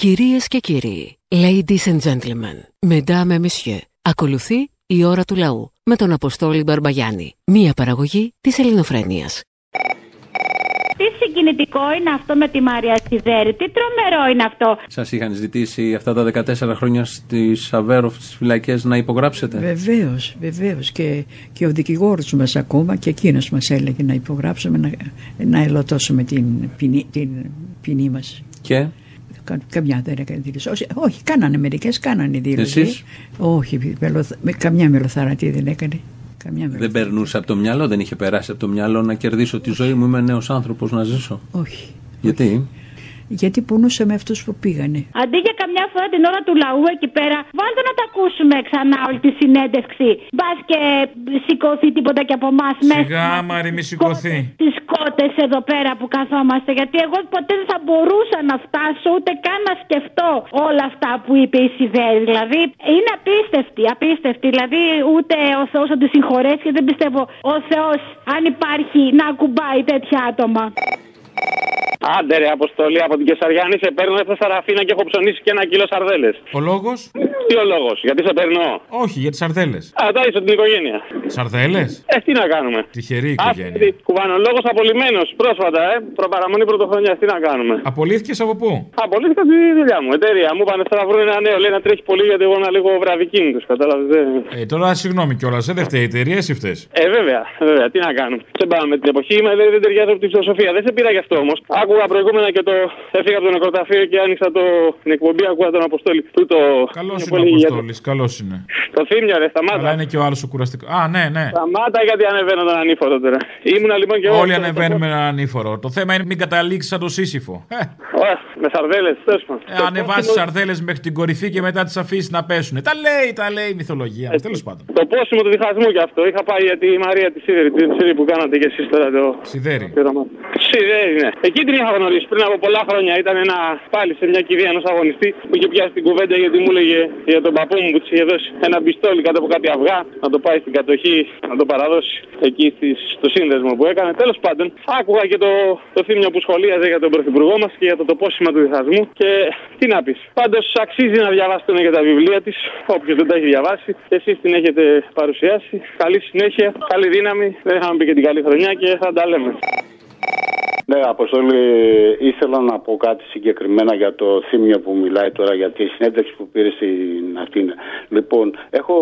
Κυρίες και κύριοι, ladies and gentlemen, mesdames et messieurs, ακολουθεί η ώρα του λαού με τον Αποστόλη Μπαρμπαγιάννη, μία παραγωγή της ελληνοφρένειας. Τι συγκινητικό είναι αυτό με τη Μαρία Σιδέρη, τι τρομερό είναι αυτό. Σας είχαν ζητήσει αυτά τα 14 χρόνια στη Σαβέροφ στις φυλακές να υπογράψετε. Βεβαίως, βεβαίως. Και, και ο δικηγόρος μας ακόμα και εκείνος μας έλεγε να υπογράψουμε, να, να ελωτώσουμε την ποινή, την ποινή μας. Και; Κα- Καμιά δεν έκανε δήλωση. Όχι, όχι κάνανε μερικές, κάνανε δήλωση. Εσείς; Όχι, μελοθ- με, καμιά μελοθαρατή δεν έκανε. Καμιά Δεν μελοθαρατή. περνούσε από το μυαλό, δεν είχε περάσει από το μυαλό να κερδίσω τη ζωή μου. Είμαι νέος άνθρωπος να ζήσω. Όχι. Γιατί; Γιατί πονούσε με αυτούς που πήγανε. Αντί για καμιά φορά την ώρα του λαού εκεί πέρα, βάλτε να τα ακούσουμε ξανά όλη τη συνέντευξη. Μπας και σηκωθεί τίποτα και από εμάς μέσα. Σιγά, Μαρή, μη σηκωθεί. Τις κότες εδώ πέρα που καθόμαστε. Γιατί εγώ ποτέ δεν θα μπορούσα να φτάσω ούτε καν να σκεφτώ όλα αυτά που είπε η Σιδέρη. Δηλαδή είναι απίστευτη, απίστευτη. Δηλαδή ούτε ο Θεός θα τη συγχωρέσει και δεν πιστεύω ο Θεός, αν υπάρχει, να ακουμπάει τέτοια άτομα. Άντε ρε Αποστολή από την Κεσαριάννη σε παίρνω έφτα στα ραφίνα και έχω ψωνίσει και ένα κιλό σαρδέλες. Ο λόγος; Τι ο λόγος, γιατί σε παίρνω; Όχι, για τις σαρδέλες. Α, τα είσαι την οικογένεια. Σαρδέλες; Ε, τι να κάνουμε. Τυχερή οικογένεια. Κουβανολόγο απολυμμένο πρόσφατα, ε. Προπαραμονή πρωτοχρονιάς, τι να κάνουμε. Απολύθηκες από πού; Απολύθηκα τη δουλειά μου. Εταιρεία μου πάνε τώρα να βρουν ένα νέο. Λέει να τρέχει πολύ γιατί εγώ είμαι λίγο βραδικίνητο. Κατάλαβες. Ε, τώρα συγγνώμη κιόλας, δεν φταίει η εταιρεία, εσύ φταίς. Ε, βέβαια, βέβαια, τι να κάνουμε. Σε πάμε με την εποχή, είμαι λέει, δεν ταιριάζει από τη φιλοσοφία. Δεν σε πήρα γι' αυτό όμως. Άκουγα προηγούμενα και το. Έφυγα από το νεκροταφείο και άνοιξα το... την εκπομπή. Άκουγα τον Αποστόλη. Του το. Καλός πιο είναι ο πολύ για το- Αποστόλης, καλός είναι. Το θύμιο, ρε, σταμάτα. Αλλά είναι και ο άλλος ο κουραστικός. Α, ναι, ναι. Σταμάτα γιατί ανεβαίνω τον ανήφορο τώρα. Ήμουνα λοιπόν και εγώ. Όλοι στο- ανεβαίνουμε με έναν ανήφορο. Το θέμα είναι μην καταλήξεις σαν το σύσυφο. Ε, Ωραία, με σαρδέλες, τέλος πάντων. ε, ανεβάσεις σαρδέλες μέχρι την κορυφή και μετά τις αφήσεις να πέσουν. Τα λέει, τα λέει η μυθολογία. Τέλος πάντων. Το πόσιμο του διχασμού κι αυτό. Είχα πάει για τη Μαρία τη Σίδερη, την Σίδερη που κάνατε κι εσείς τώρα το. Σιδέρι. πείραμα. Σίδερη, ναι. Εκεί την είχα γνωρίσει πριν από πολλά χρόνια. Ήταν ένα πάλι σε μια κηδεία ενός αγωνιστή που είχε πιάσει την κουβέντα γιατί μου έλεγε για τον παππού μου που της είχε δώσει ένα πιστόλι κάτω από κάτι αυγά να το πάει στην κατοχή, να το παραδώσει εκεί στις, στο σύνδεσμο που έκανε. Τέλος πάντων, άκουγα και το, το θύμιο που σχολίαζε για τον πρωθυπουργό μας και για το τοπόσημα του διχασμού. Και τι να πεις. Πάντως αξίζει να διαβάσετε και τα βιβλία της, όποιος δεν τα έχει διαβάσει. Και εσείς την έχετε παρουσιάσει. Καλή συνέχεια, καλή δύναμη. Δεν είχαμε πει και την καλή χρονιά και θα τα λέμε. Ναι, Αποστόλη, ήθελα να πω κάτι συγκεκριμένα για το θύμιο που μιλάει τώρα, για τη συνέντευξη που πήρε στην Αθήνα. Λοιπόν, έχω,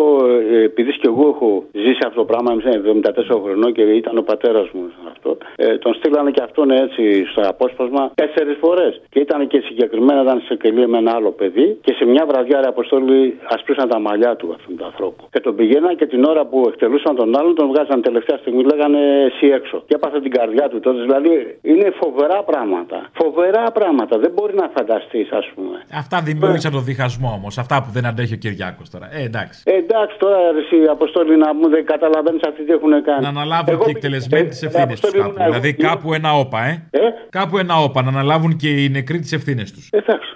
ε, επειδή και εγώ έχω ζήσει αυτό το πράγμα, είμαι 74 χρονών και ήταν ο πατέρας μου αυτό. Ε, τον στείλανε και αυτόν έτσι στο απόσπασμα τέσσερις φορές. Και ήταν και συγκεκριμένα, ήταν σε κελί με ένα άλλο παιδί και σε μια βραδιά, ρε Αποστόλη, ασπρίσαν τα μαλλιά του αυτού του ανθρώπου. Και τον πηγαίναν και την ώρα που εκτελούσαν τον άλλον, τον βγάζαν τελευταία στιγμή, λέγανε εσύ έξω. Και έπαθε την καρδιά του τότε. Δηλαδή είναι φοβερά πράγματα. Φοβερά πράγματα. Δεν μπορεί να φανταστείς, ας πούμε. Αυτά δημιούργησαν το διχασμό όμως. Αυτά που δεν αντέχει ο Κυριάκος τώρα. Ε, εντάξει. Ε, εντάξει, τώρα ρε, εσύ, Αποστόλη, να μου δεν καταλαβαίνεις αυτοί τι έχουν κάνει. Να αναλάβουν Εγώ και οι πήγα- εκτελεσμένοι τις ε, ευθύνες τους Αποστόλη, κάπου. ήμουν εγώ. Δηλαδή κάπου ένα όπα, ε. Ε, Κάπου ένα όπα να αναλάβουν και οι νεκροί τις ευθύνες τους. εντάξει,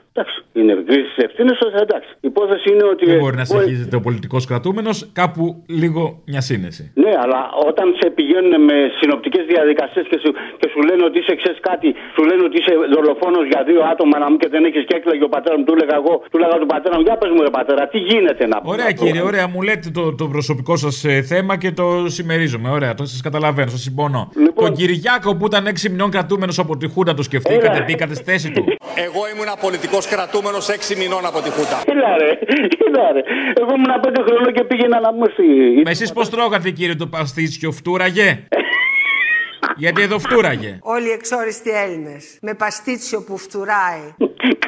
εντάξει. Είναι κρίση ευθύνη, εντάξει. Η υπόθεση είναι ότι. Δεν μπορεί να συνεχίζεται ο πολιτικός κρατούμενος, κάπου λίγο μια σύνεση. Ναι, αλλά όταν σε πηγαίνουν με συνοπτικές διαδικασίες και, σου- και σου λένε ότι είσαι ξέρεις κάτι, σου λένε ότι είσαι δολοφόνος για δύο άτομα να μου και δεν έχεις και έκλαιγε ο πατέρας μου, του έλεγα εγώ, του έλεγα του πατέρα μου, για πες μου ρε πατέρα, τι γίνεται να πούμε. Ωραία κύριε, ωραία, μου λέτε το, το προσωπικό σας θέμα και το συμμερίζομαι. Ωραία, το σας καταλαβαίνω, σας συμπονώ. Λοιπόν- Τον Κυριάκο που ήταν 6 μηνών κρατούμενος από τη Χούντα το σκεφτήκατε, Έλα. μπήκατε στη θέση του. Εγώ ήμουν πολιτικός κρατούμενος 6 μηνών από τη Χούτα. Κοίτα ρε, κοίτα ρε. Εγώ ήμουν πέντε χρονών και πήγαινα να μου στη. Μα εσείς πώς τρώγατε κύριε το παστίτσιο, φτούραγε; Γιατί εδώ φτούραγε. Όλοι οι εξόριστοι Έλληνες. Με παστίτσιο που φτουράει.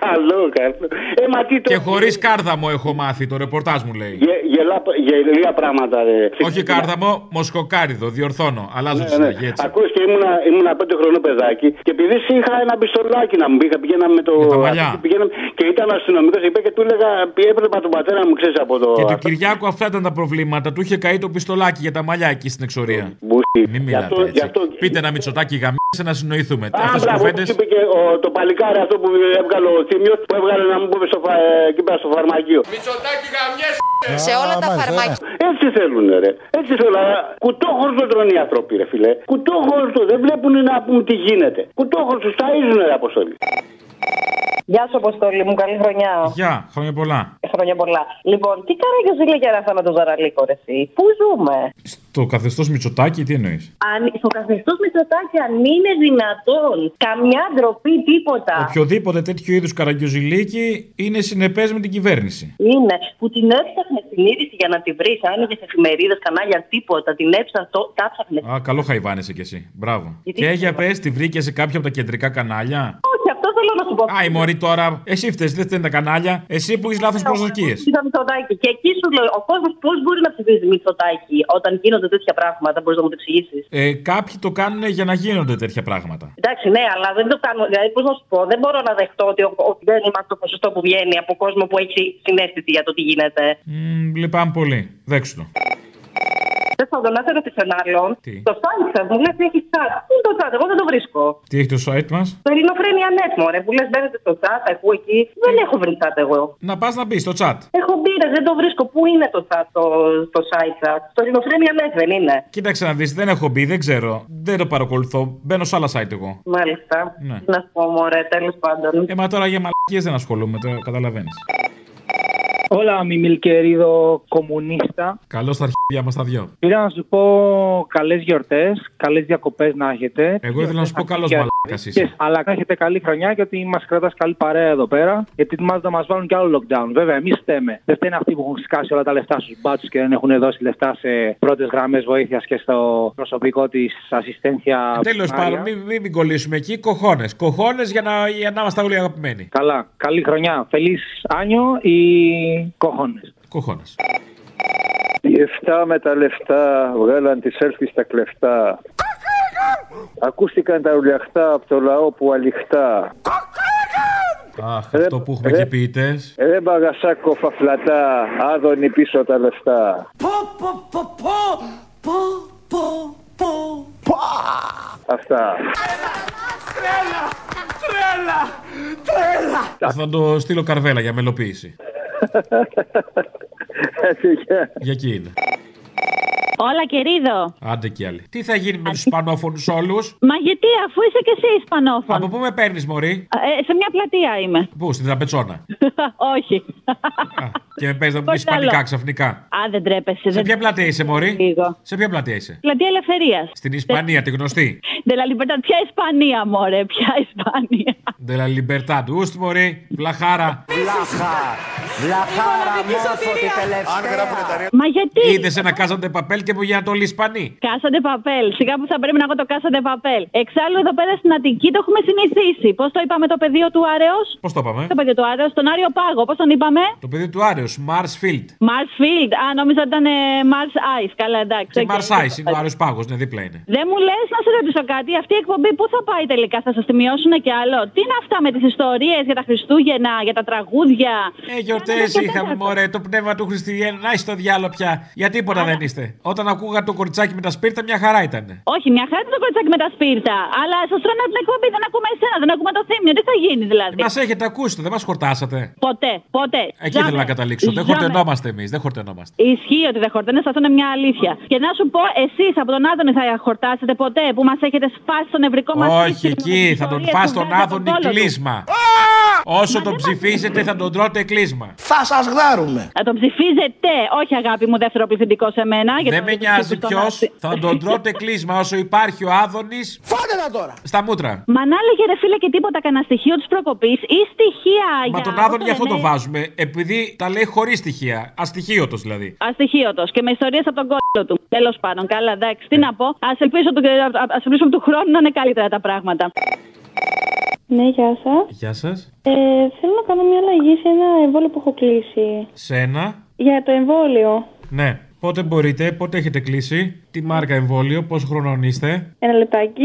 Καλό, καλό. Ε, μα τι το. Και χωρίς κάρδαμο έχω μάθει, το ρεπορτάζ μου λέει. Γε, γελά, γελία πράγματα, ρε. Όχι κάρδαμο, μοσκοκάριδο, διορθώνω. Αλλάζω τη Ναι, ναι. συνταγή έτσι. Ακούς και ήμουνα, ήμουνα πέντε χρονών παιδάκι και επειδή εσύ είχα ένα πιστολάκι να μου πήγα, πηγαίναμε με το. Για τα μαλλιά. και πηγαίναμε- και ήταν αστυνομικός είπε και του έλεγα, έβλεπα τον πατέρα μου, ξέρεις από το. Και του Κυριάκου αυτά ήταν τα προβλήματα. Του είχε καεί το πιστολάκι για τα μαλλιά εκεί στην εξορία. Μπουσί. Μην Γι' μιλάτε αυτό- έτσι. γι' αυτό- Πείτε ένα μυτσοτάκι γαμίσε να συνοηθούμε. Α, Αυτέ τι μπράβο, κουβέντες. όπως είπε και ο, το παλικάρι αυτό που έβγαλε ο Θήμιος που έβγαλε να μου πούμε στο, φα, ε, εκεί πέρα στο φαρμακείο. Σε όλα τα φαρμάκια. Έτσι θέλουν, ρε. Έτσι θέλουν. Αλλά κουτόχορτο τρώνε οι άνθρωποι, ρε φιλέ. Κουτόχορτο. Δεν βλέπουν να πούμε τι γίνεται. Κουτόχορτο ταΐζουν, ρε Αποστολή. Γεια σου, Αποστόλη μου, καλή χρονιά. Γεια, χρόνια πολλά. Χρόνια πολλά. Λοιπόν, τι καράγιο ζήλια είναι αυτά με τον Ζαραλίκο, ρε, εσύ; Πού ζούμε; Το καθεστώς Μητσοτάκι, τι εννοείς; Αν, στο καθεστώς Μητσοτάκη, αν είναι δυνατόν. Καμιά ντροπή, τίποτα. Οποιοδήποτε τέτοιο είδους καραγκιοζηλίκι είναι συνεπές με την κυβέρνηση. Είναι που την έψαχνε την είδηση για να τη βρεις. Άνοιγες εφημερίδες, κανάλια, τίποτα. Την έψαχνε, το, τα ψάχνες. Α, καλό χαϊβάνεσαι κι εσύ. Μπράβο. Γιατί Και δεν για πες, τη βρήκες σε κάποιο από τα κεντρικά κανάλια; Όχι, αυτό θέλω να σου πω. Α, η Μωρή τώρα, εσύ φταίει, δεν φταίνε τα κανάλια. Εσύ που έχεις λάθος προσδοκίες. Είδα Μητσοτάκη. Και εκεί σου λέω, ο κόσμος πώς μπορεί να ψηφίζει Μητσοτάκη όταν γίνονται τέτοια πράγματα, μπορείς να μου το εξηγήσεις; Ε, κάποιοι το κάνουν για να γίνονται τέτοια πράγματα. Εντάξει, ναι, αλλά δεν το κάνω. Δηλαδή, πώς να σου πω, δεν μπορώ να δεχτώ ότι, ο- ότι δεν είμαστε το ποσοστό που βγαίνει από κόσμο που έχει συνέστηση για το τι γίνεται. Μ, λυπάμαι πολύ. Δέξου το. Δεν θα τον έφερε σε άλλον. Τι; Το site σα μου λε έχει chat. Πού είναι το chat, εγώ δεν το βρίσκω. Τι έχει το site μας; Το Ελληνοφρένια Net, μωρέ, που λες μπαίνετε στο chat, εγώ εκεί. Δεν έχω βρει chat εγώ. Να πας να μπεις στο chat. Έχω μπει, ρε, δεν το βρίσκω. Πού είναι το chat, το, το site σα. Το Ελληνοφρένια Net δεν είναι. Κοίταξε να δεις, δεν έχω μπει, δεν ξέρω. Δεν το παρακολουθώ. Μπαίνω σε άλλα site εγώ. Μάλιστα. Ναι. Να σου πω, μωρέ, τέλος πάντων. Ε, μα τώρα για μαλακίες δεν ασχολούμαι, το καταλαβαίνεις. Hola, mi mil querido comunista. Καλώς τα αρχίδια μας τα δυο. Πήρα να σου πω καλές γιορτές, καλές διακοπές να έχετε. Εγώ ήθελα να σου πω καλό Και- μαλάκα είσαι. Αλλά να έχετε καλή χρονιά γιατί μας κρατάς καλή παρέα εδώ πέρα. Γιατί ετοιμάζονται να μας βάλουν κι άλλο lockdown. Βέβαια, εμείς φταίμε. Δεν φταίνε αυτοί που έχουν σκάσει όλα τα λεφτά στους μπάτσου και δεν έχουν δώσει λεφτά σε πρώτες γραμμές βοήθειας και στο προσωπικό της ασυστένθια. Τέλος πάντων, μην, μην, μην κολλήσουμε εκεί. Κοχώνες. Κοχώνες για να, για να είμαστε όλοι αγαπημένοι. Καλά, καλή χρονιά. Φελής Άνιο ή κοχώνες. Κοχώνες. Οι 7 με τα λεφτά βγάλαν τη selfie στα κλεφτά. Ακούστηκαν τα ουλιαχτά από το λαό που αληχτά. Αχ, αυτό που έχουμε και ποιητές. Ρε μπαγασάκο φαφλατά, άδωνη πίσω τα λεφτά. Πω, πω, πω, πω, πω, πω, πω, πω. Αυτά. Τρέλα, τρέλα, τρέλα. Θα το στείλω καρβέλα για μελοποίηση. Για εκεί είναι. Όλα κερίδο. Άντε κι άλλοι. Τι θα γίνει με τους Ισπανόφωνους όλους; Μα γιατί αφού είσαι και εσύ Ισπανόφωνο. Από πού με παίρνεις, Μωρή; Ε, σε μια πλατεία είμαι. Πού, στην τραπετσόνα. Όχι. Και με παίζεις να μου Πώς Ισπανικά άλλο. ξαφνικά; Α, δεν τρέπεσαι. Σε δεν... ποια πλατεία είσαι, Μωρή; Λίγο. Σε ποια πλατεία είσαι; Πλατεία Ελευθερίας. Στην Ισπανία, τη γνωστή. De la Libertad. Ποια Ισπανία, μωρέ, ποια Ισπανία. De la Libertad. Ούστι, Μωρή. Βλαχάρα. Βλάχα, βλαχάρα μόφο τη τελευταία. Μα γιατί; Είδες ένα κάζαντε παπέλ και μου για το Ισπανί. Κάσατε παπέλ. Σιγά που θα πρέπει να έχω το κάσατε παπέλ. Εξάλλου εδώ πέρα στην Αττική το έχουμε συνηθίσει. Πώς το είπαμε το πεδίο του Άρεος; Πώς το είπαμε; Το πεδίο του Άρεος, τον Άριο Πάγο. Πώς τον είπαμε; Το Πεδίο του Άρεως, Mars Field. Mars Field. Α, νόμιζα ότι ήταν ε, Mars Ice. Καλά, εντάξει. Και OK. Mars Ice, είναι ο Άρειος Πάγος, ναι, δίπλα είναι. Δεν μου λες να σε ρωτήσω κάτι. Αυτή η εκπομπή πού θα πάει τελικά, θα σας τη μειώσουν κι άλλο; Τι είναι αυτά με τις ιστορίες για τα Χριστούγεννα, για τα τραγούδια; Ε, γιορτές είχαμε, μωρέ, το πνεύμα του Χριστουγέννων. Άι στο διάολο πια. Για τίποτα δεν είστε. Όταν άκουγα το κοριτσάκι με τα σπίρτα, μια χαρά ήταν. Όχι, μια χαρά είναι το κοριτσάκι με τα σπίρτα. Αλλά σας τρώνε την εκπομπή, δεν ακούμε εσένα, δεν ακούμε τον Θύμιο. Τι θα γίνει δηλαδή; Μα έχετε ακούσει, δεν μας χορτάσατε. Ποτέ, ποτέ. Εκεί ήθελα να καταλήξω. Δεν Ζάμε. χορτενόμαστε εμείς, δεν χορτενόμαστε. Ισχύει ότι δεν χορταίνε, αυτό είναι μια αλήθεια. Και να σου πω, εσείς από τον Άδωνη θα χορτάσετε ποτέ που μας έχετε σπάσει στο νευρικό μας Όχι, εκεί θα τον φας τον Άδωνη κλείσμα. Όσο τον ψηφίσετε θα τον τρώτε κλείσμα. Θα σας γδάρουμε. Θα τον ψηφίζετε, όχι αγάπη μου, δεύτερο πληθυντικό σε μένα. γιατί Δεν με θα νοιάζει ψηφίσω ποιος, τον Άδωνη. θα τον τρώτε κλείσμα όσο υπάρχει ο Άδωνης. Φάτε τα τώρα. Στα μούτρα. Μα να έλεγε ρε φίλε και τίποτα κανένα στοιχείο της προκοπής ή στοιχεία Μα για. τον πώς Άδωνη γι' αυτό λένε, το βάζουμε. Επειδή τα λέει χωρίς στοιχεία. Αστοιχείωτος δηλαδή. Αστοιχείωτος και με ιστορίες από τον κόλλο του. Τέλος πάντων, καλά, εντάξει, τι να πω. Α ελπίσω, του, ας ελπίσουμε του χρόνου να είναι καλύτερα τα πράγματα. Ναι, γεια σας. Γεια σας. Ε, θέλω να κάνω μια αλλαγή σε ένα εμβόλιο που έχω κλείσει. Σένα. Για το εμβόλιο. Ναι. Πότε μπορείτε, πότε έχετε κλείσει, τι μάρκα εμβόλιο, πόσο χρονών είστε; Ένα λεπτάκι.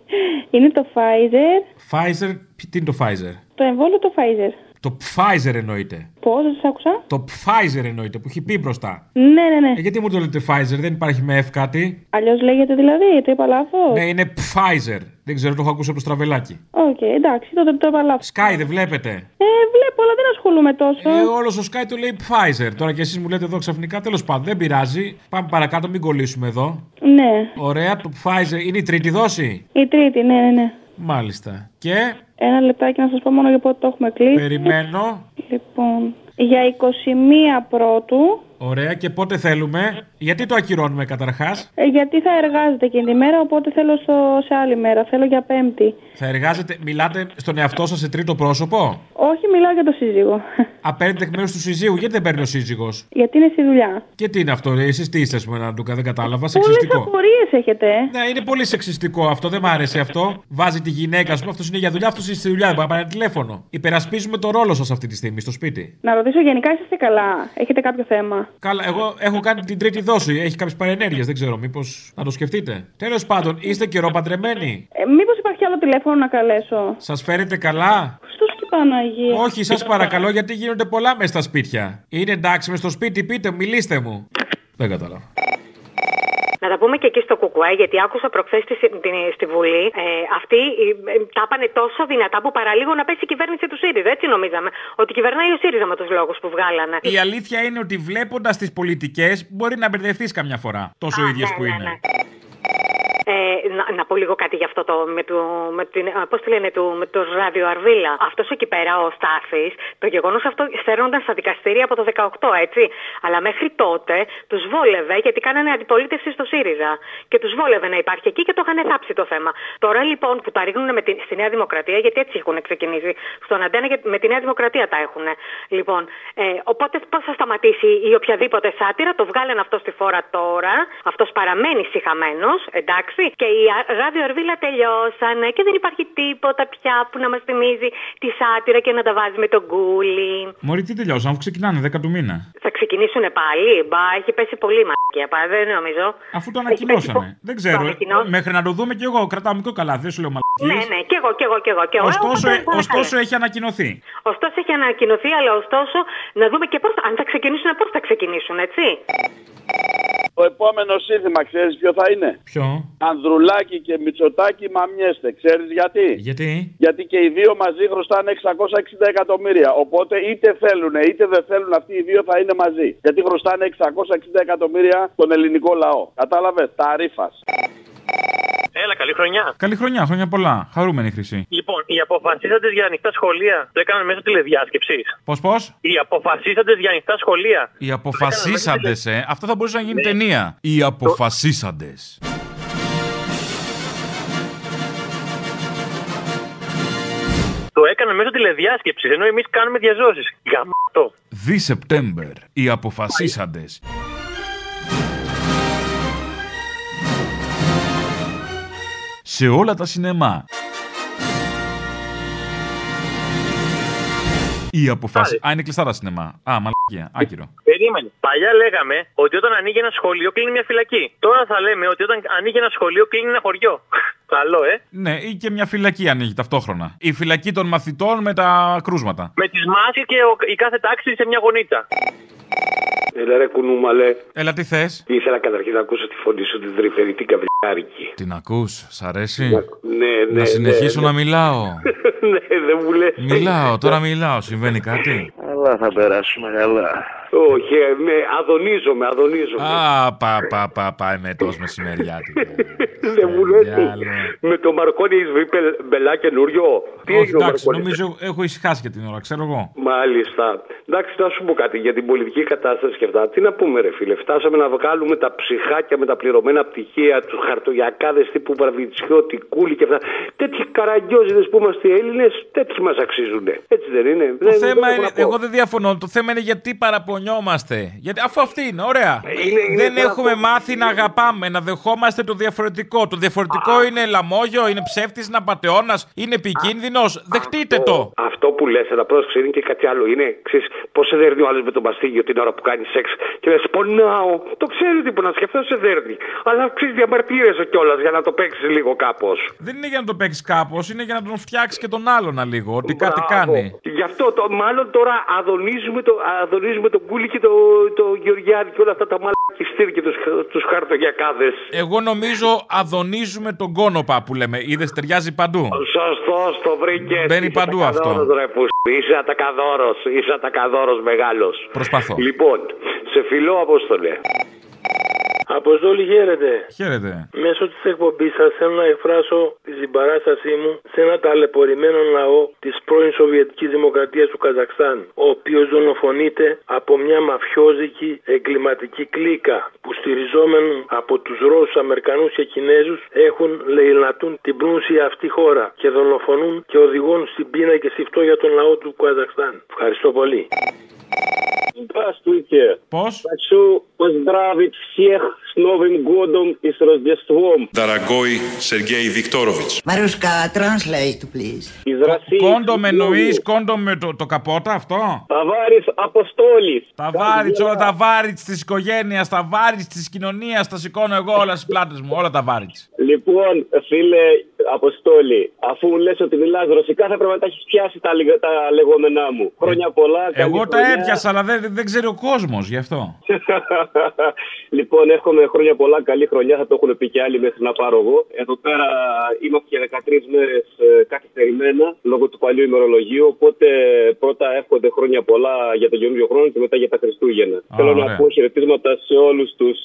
Είναι το Pfizer. Pfizer, τι είναι το Pfizer; Το εμβόλιο το Pfizer. Το Pfizer εννοείται. Πώς, δεν σας άκουσα; Το Pfizer εννοείται που έχει πει μπροστά. Ναι, ναι, ναι. Ε, γιατί μου το λέτε Pfizer, δεν υπάρχει με F κάτι; Αλλιώς λέγεται δηλαδή, το είπα λάθος. Ναι, είναι Pfizer. Δεν ξέρω, το έχω ακούσει από το στραβελάκι. Οκ, εντάξει, τότε το είπα λάθος. ΣΚΑΪ, δεν βλέπετε; Ε, βλέπω, αλλά δεν ασχολούμαι τόσο. Ε, όλος ο ΣΚΑΪ το λέει Pfizer. Τώρα και εσείς μου λέτε εδώ ξαφνικά, τέλος πάντων, δεν πειράζει. Πάμε παρακάτω, μην κολλήσουμε εδώ. Ναι, Ωραία, το Pfizer είναι η τρίτη δόση; η τρίτη, ναι, ναι, ναι. Μάλιστα. Και; Ένα λεπτάκι να σας πω μόνο για πότε το έχουμε κλείσει. Περιμένω. Λοιπόν, για 21 πρώτου, Ωραία, και πότε θέλουμε; Γιατί το ακυρώνουμε καταρχάς; ε, γιατί θα εργάζεται εκείνη τη μέρα, οπότε θέλω στο, σε άλλη μέρα. Θέλω για Πέμπτη. Θα εργάζεται, μιλάτε στον εαυτό σας σε τρίτο πρόσωπο; Όχι, μιλάω για το σύζυγο. Απέρνετε εκ μέρους του συζύγου, γιατί δεν παίρνει ο σύζυγος; γιατί είναι στη δουλειά. Και τι είναι αυτό, εσείς τι είστε, ας πούμε, Ναντούκα, δεν κατάλαβα. Πολλές Σεξιστικό. απορίες έχετε. Ναι, είναι πολύ σεξιστικό αυτό, δεν μ' άρεσε αυτό. Βάζει τη γυναίκα, ας πούμε, αυτός είναι για δουλειά, αυτός είναι στη δουλειά, δεν μπορεί να πάρει τηλέφωνο. Υπερασπίζουμε το ρόλο σας αυτή τη στιγμή στο σπίτι. Να ρωτήσω γενικά, είσαστε καλά. Έχετε κάποιο θέμα; Καλά, εγώ έχω κάνει την τρίτη δόση. Έχει κάποιες παρενέργειες, δεν ξέρω, μήπως να το σκεφτείτε. Τέλος πάντων, είστε καιρό παντρεμένοι. Ε, Μήπως υπάρχει άλλο τηλέφωνο να καλέσω; Σας φέρετε καλά; Χριστός και Παναγία. Όχι, σας παρακαλώ, γιατί γίνονται πολλά μες στα σπίτια. Είναι εντάξει μες στο σπίτι, πείτε, μου, μιλήστε μου. Δεν κατάλαβα. Να τα πούμε και εκεί στο Κουκουέ, γιατί άκουσα προχθές στη, στη- στη Βουλή. Ε, αυτοί ε, ε, τα πάνε τόσο δυνατά που παραλίγο να πέσει η κυβέρνηση του ΣΥΡΙΖΑ. Έτσι νομίζαμε. Ότι κυβερνάει ο ΣΥΡΙΖΑ με τους λόγους που βγάλανε. Η αλήθεια είναι ότι βλέποντας τις πολιτικές μπορεί να μπερδευτείς καμιά φορά. Τόσο ίδιες που είναι. Ε, να, να πω λίγο κάτι για αυτό το. με, το, με την. Πώς τη λένε, του, με το ράδιο Αρβίλα. Αυτός εκεί πέρα, ο Στάθης, το γεγονός αυτό στέρνονταν στα δικαστήρια από το 18, έτσι. Αλλά μέχρι τότε τους βόλευε γιατί κάνανε αντιπολίτευση στο ΣΥΡΙΖΑ. Και τους βόλευε να υπάρχει εκεί και το είχαν θάψει το θέμα. Τώρα λοιπόν που τα ρίχνουν με την, στη Νέα Δημοκρατία, γιατί έτσι έχουν ξεκινήσει. Στον Αντένα γιατί με τη Νέα Δημοκρατία τα έχουν. Λοιπόν, ε, οπότε πώς θα σταματήσει η οποιαδήποτε σάτυρα, το βγάλανε αυτό στη φόρα τώρα. Αυτός παραμένει συχαμένος, εντάξει. Και οι α- ράδιο Αρβίλα τελειώσανε και δεν υπάρχει τίποτα πια που να μας θυμίζει τη σάτυρα και να τα βάζει με τον κούλι. Μωρή, τι τελειώσαν, αφού ξεκινάνε 10 του μήνα. Θα ξεκινήσουν πάλι. Μπα, έχει πέσει πολύ μαλακία. Πα, δεν νομίζω. Αφού το ανακοινώσανε. Δεν ξέρω. Μέχρι να το δούμε κι εγώ. Κρατάω μικρό καλά. Δεν σου λέω Ναι, μαλακίες. ναι, και εγώ, και εγώ, και εγώ. Και εγώ. Ωστόσο, Εγώ θα ωστόσο κάνω. έχει ανακοινωθεί. Ωστόσο έχει ανακοινωθεί, αλλά ωστόσο να δούμε και πώς αν θα ξεκινήσουν, πώς θα ξεκινήσουν, έτσι. Το επόμενο σύνθημα ξέρεις ποιο θα είναι; Ποιο; Ανδρουλάκη και Μητσοτάκη μαμιέστε. Ξέρεις γιατί; Γιατί; Γιατί και οι δύο μαζί χρωστάνε 660 εκατομμύρια. Οπότε είτε θέλουν είτε δεν θέλουν αυτοί οι δύο θα είναι μαζί. Γιατί χρωστάνε 660 εκατομμύρια στον ελληνικό λαό. Κατάλαβες; Τα ρήφας. Έλα, καλή χρονιά. Καλή χρονιά, χρόνια πολλά. Χαρούμενη χρυσή. Λοιπόν, οι αποφασίσαντε για ανοιχτά σχολεία το έκαναν μέσω τηλεδιάσκεψης. Πώς, πώς; Οι αποφασίσαντε για ανοιχτά σχολεία. Οι αποφασίσαντες, ε. Αυτό θα μπορούσε να γίνει ταινία. Οι αποφασίσαντες. Το έκαναν μέσω τηλεδιάσκεψης, ενώ εμείς κάνουμε διαζώσεις. Γαμάτο. Δι Σεπτέμβερ. Οι αποφασίσαντες. Σε όλα τα σινεμά. Οι αποφάσει. Α, είναι κλειστά τα σινεμά. Α, μαλακία. Άκυρο. Περίμενε. Παλιά λέγαμε ότι όταν ανοίγει ένα σχολείο κλείνει μια φυλακή. Τώρα θα λέμε ότι όταν ανοίγει ένα σχολείο κλείνει ένα χωριό. Καλό, ε. Ναι, ή και μια φυλακή ανοίγει ταυτόχρονα. Η φυλακή των μαθητών με τα κρούσματα. Με τις μάσκες και ο- η κάθε τάξη σε μια γωνίτσα. Έλα ρε κουνούμαλε. Έλα, τι θες; Ήθελα καταρχήν να ακούσω τη φωνή σου την τρυφερή την καβλιάρικη. Την ακούς, σ' αρέσει; Ναι, ναι. να συνεχίσω ναι, να μιλάω; ναι, δεν μου λες. Μιλάω, τώρα μιλάω. Συμβαίνει κάτι; Αλλά θα περάσουμε καλά. Όχι, ε, ναι, αδονίζομαι, αδονίζομαι. Α, πα, πα, πα, πα, εμετός μεσημεριάτικα. Δεν μου λες. διάλο. Με το Μαρκόνι έχει βρει πε- μπελά καινούριο; Τι Όχι, έγινε ο εντάξει, Μαρκόνι; νομίζω έχω ησυχάσει για την ώρα, ξέρω εγώ. Μάλιστα. Εντάξει, να σου πω κάτι για την πολιτική κατάσταση και αυτά. Τι να πούμε, ρε φίλε. Φτάσαμε να βγάλουμε τα ψυχάκια με τα πληρωμένα πτυχία, τους χαρτογιακάδες τύπου Βραβιτσιώτη, Κούλη και αυτά. Τέτοιοι καραγκιόζιδες που είμαστε οι Έλληνες, τέτοιοι μας αξίζουν. Έτσι δεν είναι. Το θέμα είναι, εγώ δεν διαφωνώ. Το θέμα είναι γιατί παραπονιόμαστε. Γιατί, αφού αυτή είναι, ωραία. είναι δεν παραπο- έχουμε μάθει να αγαπάμε, να δεχόμαστε το διαφορετικό. Το διαφορετικό είναι λαμόγιο, είναι ψεύτης, είναι απαταιώνας, είναι επικίνδυνος. Δεχτείτε το. Αυτό που λες, αλλά πρόσεξε, είναι και κάτι άλλο. Είναι, ξέρεις, πώς σε δέρνει ο άλλος με τον μαστίγιο την ώρα που κάνεις σεξ και λες, πονάω. Το ξέρει τι που να σκεφτώ, σε δέρνει. Αλλά ξέρεις, διαμαρτύρεσαι κιόλας για να το παίξεις λίγο κάπως. Δεν είναι για να το παίξεις κάπως, είναι για να τον φτιάξεις και τον άλλον λίγο. Ότι κάτι κάνει. Γι' αυτό το, μάλλον τώρα αδονίζουμε, το, αδονίζουμε τον Κούλι και το, το Γεωργιάδη και όλα αυτά τα μαλακιστήρια και τους, τους χαρτογιακάδες. Εγώ νομίζω αδονίζουμε τον κόνοπα που λέμε. Είδες ταιριάζει παντού. Σωστό, το βρήκες. Μπαίνει παντού αυτό. Ρε, που είσαι ατακαδόρος, είσαι ατακαδόρος μεγάλος. Προσπαθώ. Λοιπόν, σε φιλό Απόστολε. Αποστόλη, χαίρετε. Χαίρετε. Μέσω της εκπομπής σας θέλω να εκφράσω τη συμπαράστασή μου σε ένα ταλαιπωρημένο λαό της πρώην Σοβιετικής Δημοκρατίας του Καζακστάν, ο οποίος δολοφονείται από μια μαφιόζικη εγκληματική κλίκα που στηριζόμενοι από τους Ρώσους, Αμερικανούς και Κινέζους έχουν λαιλατούν την πλούσια αυτή χώρα και δολοφονούν και οδηγούν στην πείνα και στη φτώχεια τον λαό του Καζακστάν. Ευχαριστώ πολύ. Здравствуйте. Πώς? Хочу поздравить всех с Новым годом и с Рождеством. Дорогой Сергей Викторович. Maruska, translate, please. Из России. Κόντο με εννοεί, κόντο με το, το καπότα αυτό. Товарищ Апостолис. Τα βάριτ, όλα τα βάριτ τη οικογένεια, τα βάριτ τη κοινωνία, τα σηκώνω εγώ όλα στι πλάτε μου, όλα τα βάριτ. Λοιπόν, φίλε Αποστόλη, αφού μου λες ότι μιλάς ρωσικά, θα πρέπει να τα έχεις πιάσει τα, λιγα- τα λεγόμενά μου. Χρόνια πολλά. καλή Ε, Εγώ τα χρονιά. έπιασα, αλλά δεν, δεν ξέρει ο κόσμος γι' αυτό. λοιπόν, εύχομαι χρόνια πολλά, καλή χρονιά. Θα το έχουν πει και άλλοι μέχρι να πάρω εγώ. Εδώ πέρα είμαστε και 13 μέρες καθυστερημένα λόγω του παλιού ημερολογίου. Οπότε πρώτα εύχονται χρόνια πολλά για τον καινούριο χρόνο και μετά για τα Χριστούγεννα. Θέλω ωραία. να πω χαιρετίσματα σε όλους τους.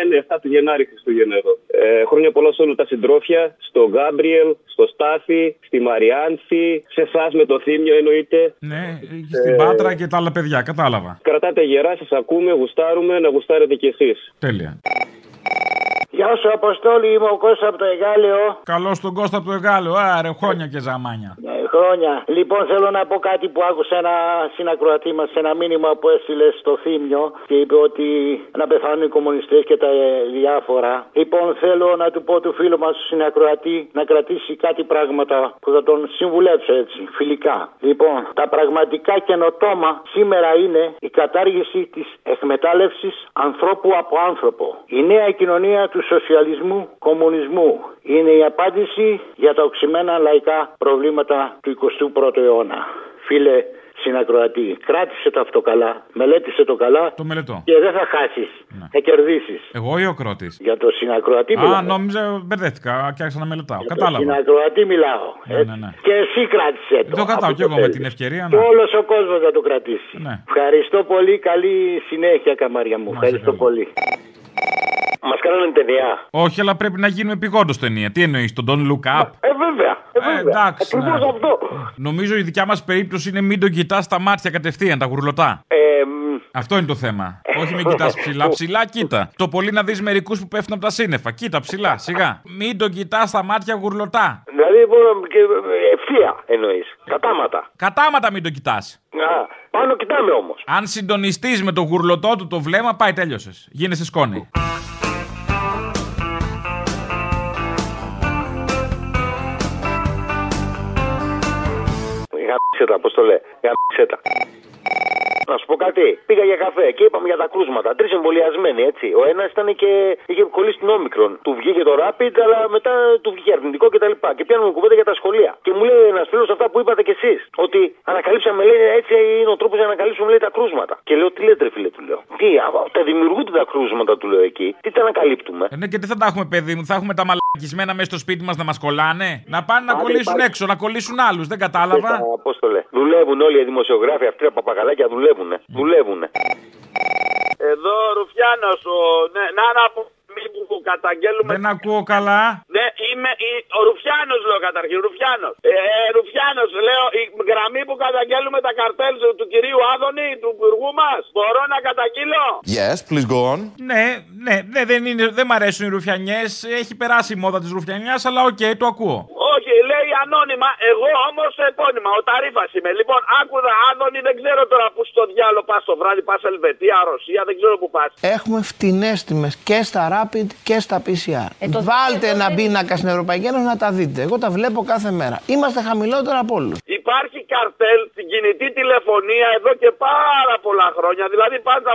Ε, ναι, 7 του Γενάρη Χριστούγεννα εδώ. Ε, χρόνια πολλά σε όλα τα συντρόφια, στο Γκάμπριελ, στο Στάθη, στη Μαριάνθη, σε εσάς με το θύμιο εννοείται. Ναι, στην Πάτρα και τα άλλα παιδιά, κατάλαβα. Κρατάτε γερά, σας ακούμε, γουστάρουμε, να γουστάρετε κι εσείς. Τέλεια. Γεια σου, Αποστόλη, είμαι ο Κώστας από το Εγάλεο. Καλό τον Κώστα από το Εγάλεο, άρε, χρόνια και ζαμάνια. Ε, χρόνια. Λοιπόν, θέλω να πω κάτι που άκουσα ένα συνακροατή μας σε ένα μήνυμα που έστειλε στο Θήμιο και είπε ότι να πεθάνουν οι κομμουνιστές και τα ε, διάφορα. Λοιπόν, θέλω να του πω του φίλου μας του συνακροατή να κρατήσει κάτι πράγματα που θα τον συμβουλέψω έτσι, φιλικά. Λοιπόν, τα πραγματικά καινοτόμα σήμερα είναι η κατάργηση της εκμετάλλευσης ανθρώπου από άνθρωπο. Η νέα κοινωνία του σοσιαλισμού κομμουνισμού είναι η απάντηση για τα οξυμένα λαϊκά προβλήματα του 21ου αιώνα. Φίλε συνακροατή, κράτησε το αυτό καλά, μελέτησε το καλά Το μελετώ. και δεν θα χάσεις, θα κερδίσεις. Εγώ ή ο Κρότης; Για το συνακροατή Α, μιλάω. νόμιζα, μπερδεύτηκα και άρχισα να μελετάω. Για το Κατάλαβα. συνακροατή μιλάω. Ναι, ναι, ναι. Και εσύ κράτησε το. Το κρατάω αφού κι εγώ με θέλεις. την ευκαιρία. Και να. όλος ο κόσμος θα το κρατήσει. Ναι. Ευχαριστώ πολύ, καλή συνέχεια καμάρια μου. Ευχαριστώ πολύ. Μας κάνανε ταινία. Όχι, αλλά πρέπει να γίνουμε επιγόντως ταινία. Τι εννοείς, τον Don't Look Up; Ε, βέβαια. Ε, βέβαια. εντάξει. Ακριβώς ναι. αυτό. Νομίζω η δικιά μας περίπτωση είναι μην τον κοιτάς στα μάτια κατευθείαν, τα γουρλωτά. Ε, Αυτό είναι το θέμα. Όχι μην κοιτάς ψηλά. Ψηλά κοίτα. Το πολύ να δεις μερικούς που πέφτουν από τα σύννεφα. Κοίτα ψηλά, σιγά. Μην τον κοιτάς στα μάτια γουρλωτά. Δηλαδή, μόνο και ευθεία εννοείς. Κατάματα. Κατάματα μην τον κοιτάς. Α, πάνω κοιτάμε όμως. Αν συντονιστείς με το γουρλωτό του το βλέμμα, πάει τέλειωσες. Γίνεσαι σκόνη. Γαμίσε τα, πώς το λέει. Γαμίσε τα. Να σου πω κάτι. Πήγα για καφέ και είπαμε για τα κρούσματα. Τρεις εμβολιασμένοι, έτσι. Ο ένας ήταν και είχε κολλήσει την όμικρον. Του βγήκε το rapid, αλλά μετά του βγήκε αρνητικό κτλ. Και, και πιάνουμε κουβέντα για τα σχολεία. Και μου λέει ένας φίλος αυτά που είπατε κι εσείς. Ότι ανακαλύψαμε, λέει, έτσι είναι ο τρόπος για να ανακαλύψουμε λέει, τα κρούσματα. Και λέω, τι λέτε, ρε φίλε, του λέω. Τι, α, τα δημιουργούνται τα κρούσματα, του λέω εκεί. Τι τα ανακαλύπτουμε; Ε, ναι, και τι θα τα έχουμε, παιδί μου, θα έχουμε τα μαλακισμένα μέσα στο σπίτι μας να μας κολλάνε; Να πάνε να Άντε, κολλήσουν υπάρχει. έξω, να κολλήσουν άλλους. Δεν κατάλαβα. Πώς το λέει. Δουλεύουν όλοι οι δημοσιογράφοι αυτοί τα παπαγαλάκια δουλεύουν. Δουλεύουν. Εδώ ο Ρουφιάνος, ο... ναι, να να που, μη που καταγγέλουμε. Δεν ακούω καλά. Ναι, είμαι η- ο Ρουφιάνος, λέω καταρχήν. Ρουφιάνος. Ε, ε, Ρουφιάνος, λέω, η γραμμή που καταγγέλουμε τα καρτέλ του, του κυρίου Άδωνη, του υπουργού μας. Μπορώ να καταγγείλω; Yes, please go on. Ναι, ναι, ναι δεν, είναι, δεν μ' αρέσουν οι ρουφιανιές. Έχει περάσει η μόδα της ρουφιανιάς, αλλά οκ, το ακούω. Όχι, λέει ανώνυμα. Εγώ όμως επώνυμα. Ο Ταρίφας είμαι. Λοιπόν, άκουδα Άδωνη, δεν ξέρω τώρα πού στο διάλογο πας το βράδυ, πας Ελβετία, Ρωσία, δεν ξέρω πού πας. Έχουμε φτηνές τιμές και στα Rapid και στα PCR. το Βάλτε ένα πίνακα στην Ευρωπαϊκή Ένωση να τα δείτε. Εγώ τα βλέπω κάθε μέρα. Είμαστε χαμηλότερα από όλους. Υπάρχει καρτέλ στην κινητή τηλεφωνία εδώ και πάρα πολλά χρόνια. Δηλαδή πάντα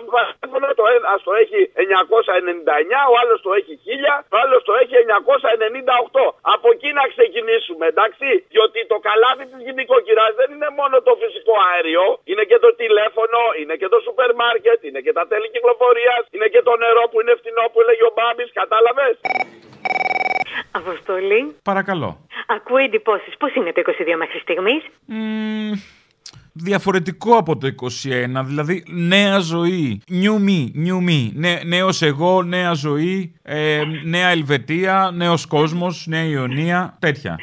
το ένα το έχει 999, ο άλλος το έχει 1000, ο άλλος το έχει 998. Από εκεί να ξεκινήσουμε, εντάξει. Διότι το καλάθι της γυναικοκυράς δεν είναι μόνο το φυσικό αέριο, είναι και το τηλέφωνο, είναι και το σούπερ μάρκετ, είναι και τα τέλη κυκλοφορίας, είναι και το νερό που είναι φθηνό που έλεγε ο Μπάμπης, κατάλαβες; Αποστολή. Παρακαλώ. Ακούω εντυπώσεις. Πώς είναι το 22 μέχρι στιγμής; διαφορετικό από το 21. Δηλαδή, νέα ζωή. New me, new me. Νέ, νέος εγώ, νέα ζωή, ε, νέα Ελβετία, νέος κόσμος, νέα Ιωνία, τέτοια.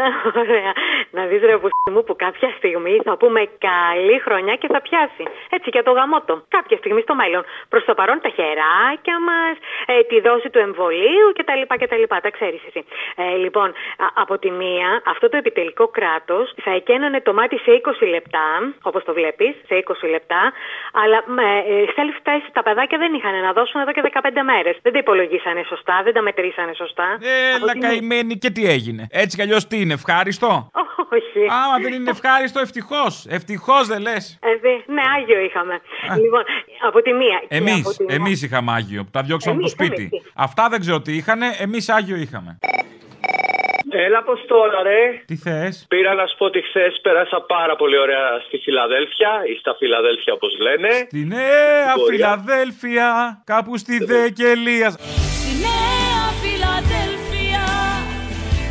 Ναι, ωραία. Να δεις ρε πούστη μου που κάποια στιγμή θα πούμε καλή χρονιά και θα πιάσει. Έτσι για το γαμότο. Κάποια στιγμή στο μέλλον. Προς το παρόν τα χεράκια μας, ε, τη δόση του εμβολίου κτλ. κτλ. Τα ξέρεις εσύ. Ε, λοιπόν, α- από τη μία, αυτό το επιτελικό κράτος θα εκένωνε το μάτι σε 20 λεπτά, όπως το βλέπεις, σε 20 λεπτά, αλλά ε, ε, self-test τα παιδάκια δεν είχαν να δώσουν εδώ και 15 μέρες. Δεν τα υπολογίσανε σωστά, δεν τα μετρήσανε σωστά. Από Έλα τη μία- καημένη και τι έγινε. Έτσι κι αλλιώς τι είναι, ευχάριστο; Όχι. Άμα δεν είναι ευχάριστο, ευτυχώς. Ευτυχώς δεν λες. Ε, δε- ναι, Άγιο είχαμε. Λοιπόν, από τη μία. και Εμείς, από την εμείς είχαμε Άγιο. που Τα διώξαμε από το Εμείς, σπίτι. εμείς. Αυτά δεν ξέρω τι είχαν, εμείς Άγιο είχαμε. Έλα, πώς τώρα, ρε; Τι θες; Πήρα να σου πω ότι χθες πέρασα πάρα πολύ ωραία στη Φιλαδέλφια ή στα Φιλαδέλφια, όπως λένε. Στη νέα Μπορεί. Φιλαδέλφια, κάπου στη Δεκελία. Στη Νέα Φιλαδέλφια,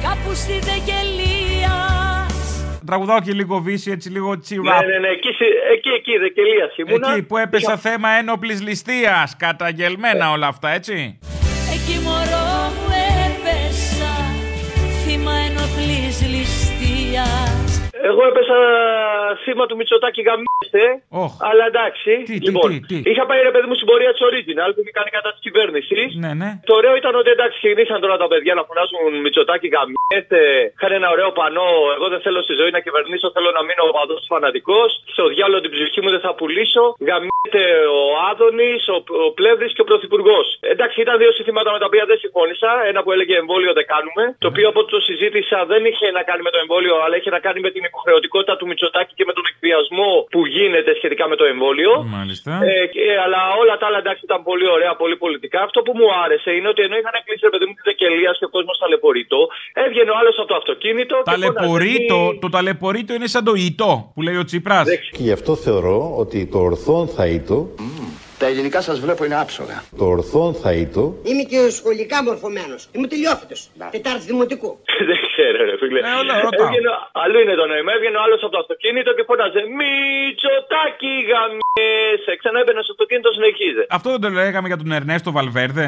κάπου στη Δεκελία. Τραγουδάω και λίγο βύση, έτσι λίγο Ναι, τσιράπ. ναι, ναι, εκεί, συ- εκεί, εκεί, Δεκελία ήμουνα. Εκεί που έπεσα Είχα- θέμα ένοπλης ληστείας. Καταγγελμένα όλα αυτά, έτσι. Εκεί μωρό μου Εγώ έπεσα θύμα του Μητσοτάκη γαμίστε. Όχ. Αλλά εντάξει. Τι, τι, λοιπόν, τι, τι. είχα πάει ρε παιδί μου στην πορεία της Original που είχε κάνει κατά της κυβέρνησης. Ναι, ναι. Το ωραίο ήταν ότι εντάξει, ξεκινήσαν τώρα τα παιδιά να φωνάζουν Μητσοτάκη γαμιέται. Είχαν ένα ωραίο πανό. Εγώ δεν θέλω στη ζωή να κυβερνήσω, θέλω να μείνω παντό φανατικός. Στο διάλογο την ψυχή μου δεν θα πουλήσω. Γαμιέται ο Άδωνης, ο, ο Πλεύρης και ο Πρωθυπουργός. Εντάξει, ήταν δύο συστήματα με τα οποία δεν συμφώνησα. Ένα που έλεγε εμβόλιο δεν κάνουμε. Το οποίο από ό,τι το συζήτησα δεν είχε να κάνει με το εμβόλιο, αλλά είχε να κάνει με την υποχρεωτικότητα του Μητσοτάκη και με τον εκβιασμό που γίνεται σχετικά με το εμβόλιο. Μάλιστα. Ε, και- αλλά όλα τα άλλα εντάξει ήταν πολύ ωραία, πολύ πολιτικά. Αυτό που μου άρεσε είναι ότι ενώ είχαν κλείσει ρε παιδί μου τη Δεκελία και ο κόσμος ταλαιπωρείτο, έβγαινε ο άλλος από το αυτοκίνητο. και Ταλαιπωρείτο, φώναζε, το ταλαιπωρείτο είναι σαν το ητό που λέει ο Τσίπρας. Και γι' αυτό θεωρώ ότι το ορθόν θα ήτο. Τα ελληνικά σας βλέπω είναι άψογα. Το ορθόν θα ήτο. Είμαι και σχολικά μορφωμένος. Είμαι τελειόφυτος. Τετάρτη δημοτικού. Δεν ξέρω, ρε φίλε. ρωτάω. Έβγαινε, αλλού είναι το νόημα. Έβγαινε ο άλλος από το αυτοκίνητο και φώναζε Μητσοτάκι γαμιέσαι. Ξανά έμπαινε στο αυτοκίνητο, συνεχίζε. Αυτό δεν το λέγαμε για τον Ερνέστο Βαλβέρδε.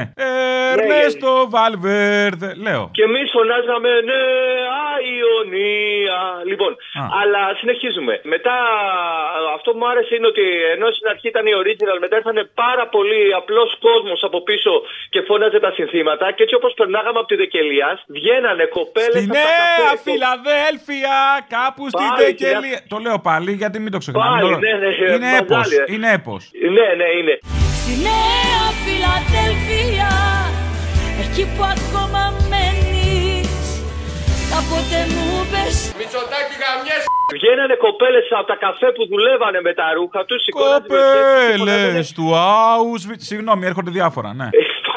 Ερνέστο Βαλβέρδε, λέω. Και εμείς φωνάζαμε ναι, Αϊονία. Λοιπόν, αλλά συνεχίζουμε. Μετά αυτό που μου άρεσε είναι ότι ενώ στην αρχή ήταν η original, μετά ήρθαν πάρα πολύ απλός κόσμος από πίσω και φώναζε τα συνθήματα. Και έτσι όπως περνάγαμε από τη Δεκελία, βγαίνανε κοπέλες. Στη Νέα Φιλαδέλφια, κάπου στη Πάλι, Δεκελία. Το λέω πάλι γιατί μην το ξεχνάμε. Πάλι, Το- ναι, ναι, είναι μαζάλι, έπος. ε. Είναι έπος. Ναι, ναι, είναι. Στη Νέα Φιλαδέλφια, εκεί που ακόμα μένεις. Κάποτε μου πες Μητσοτάκι γαμιές. Βγαίνανε κοπέλες από τα καφέ που δουλεύανε με τα ρούχα τους. Κοπέλες του Auschwitz. Συγγνώμη, έρχονται διάφορα, ναι.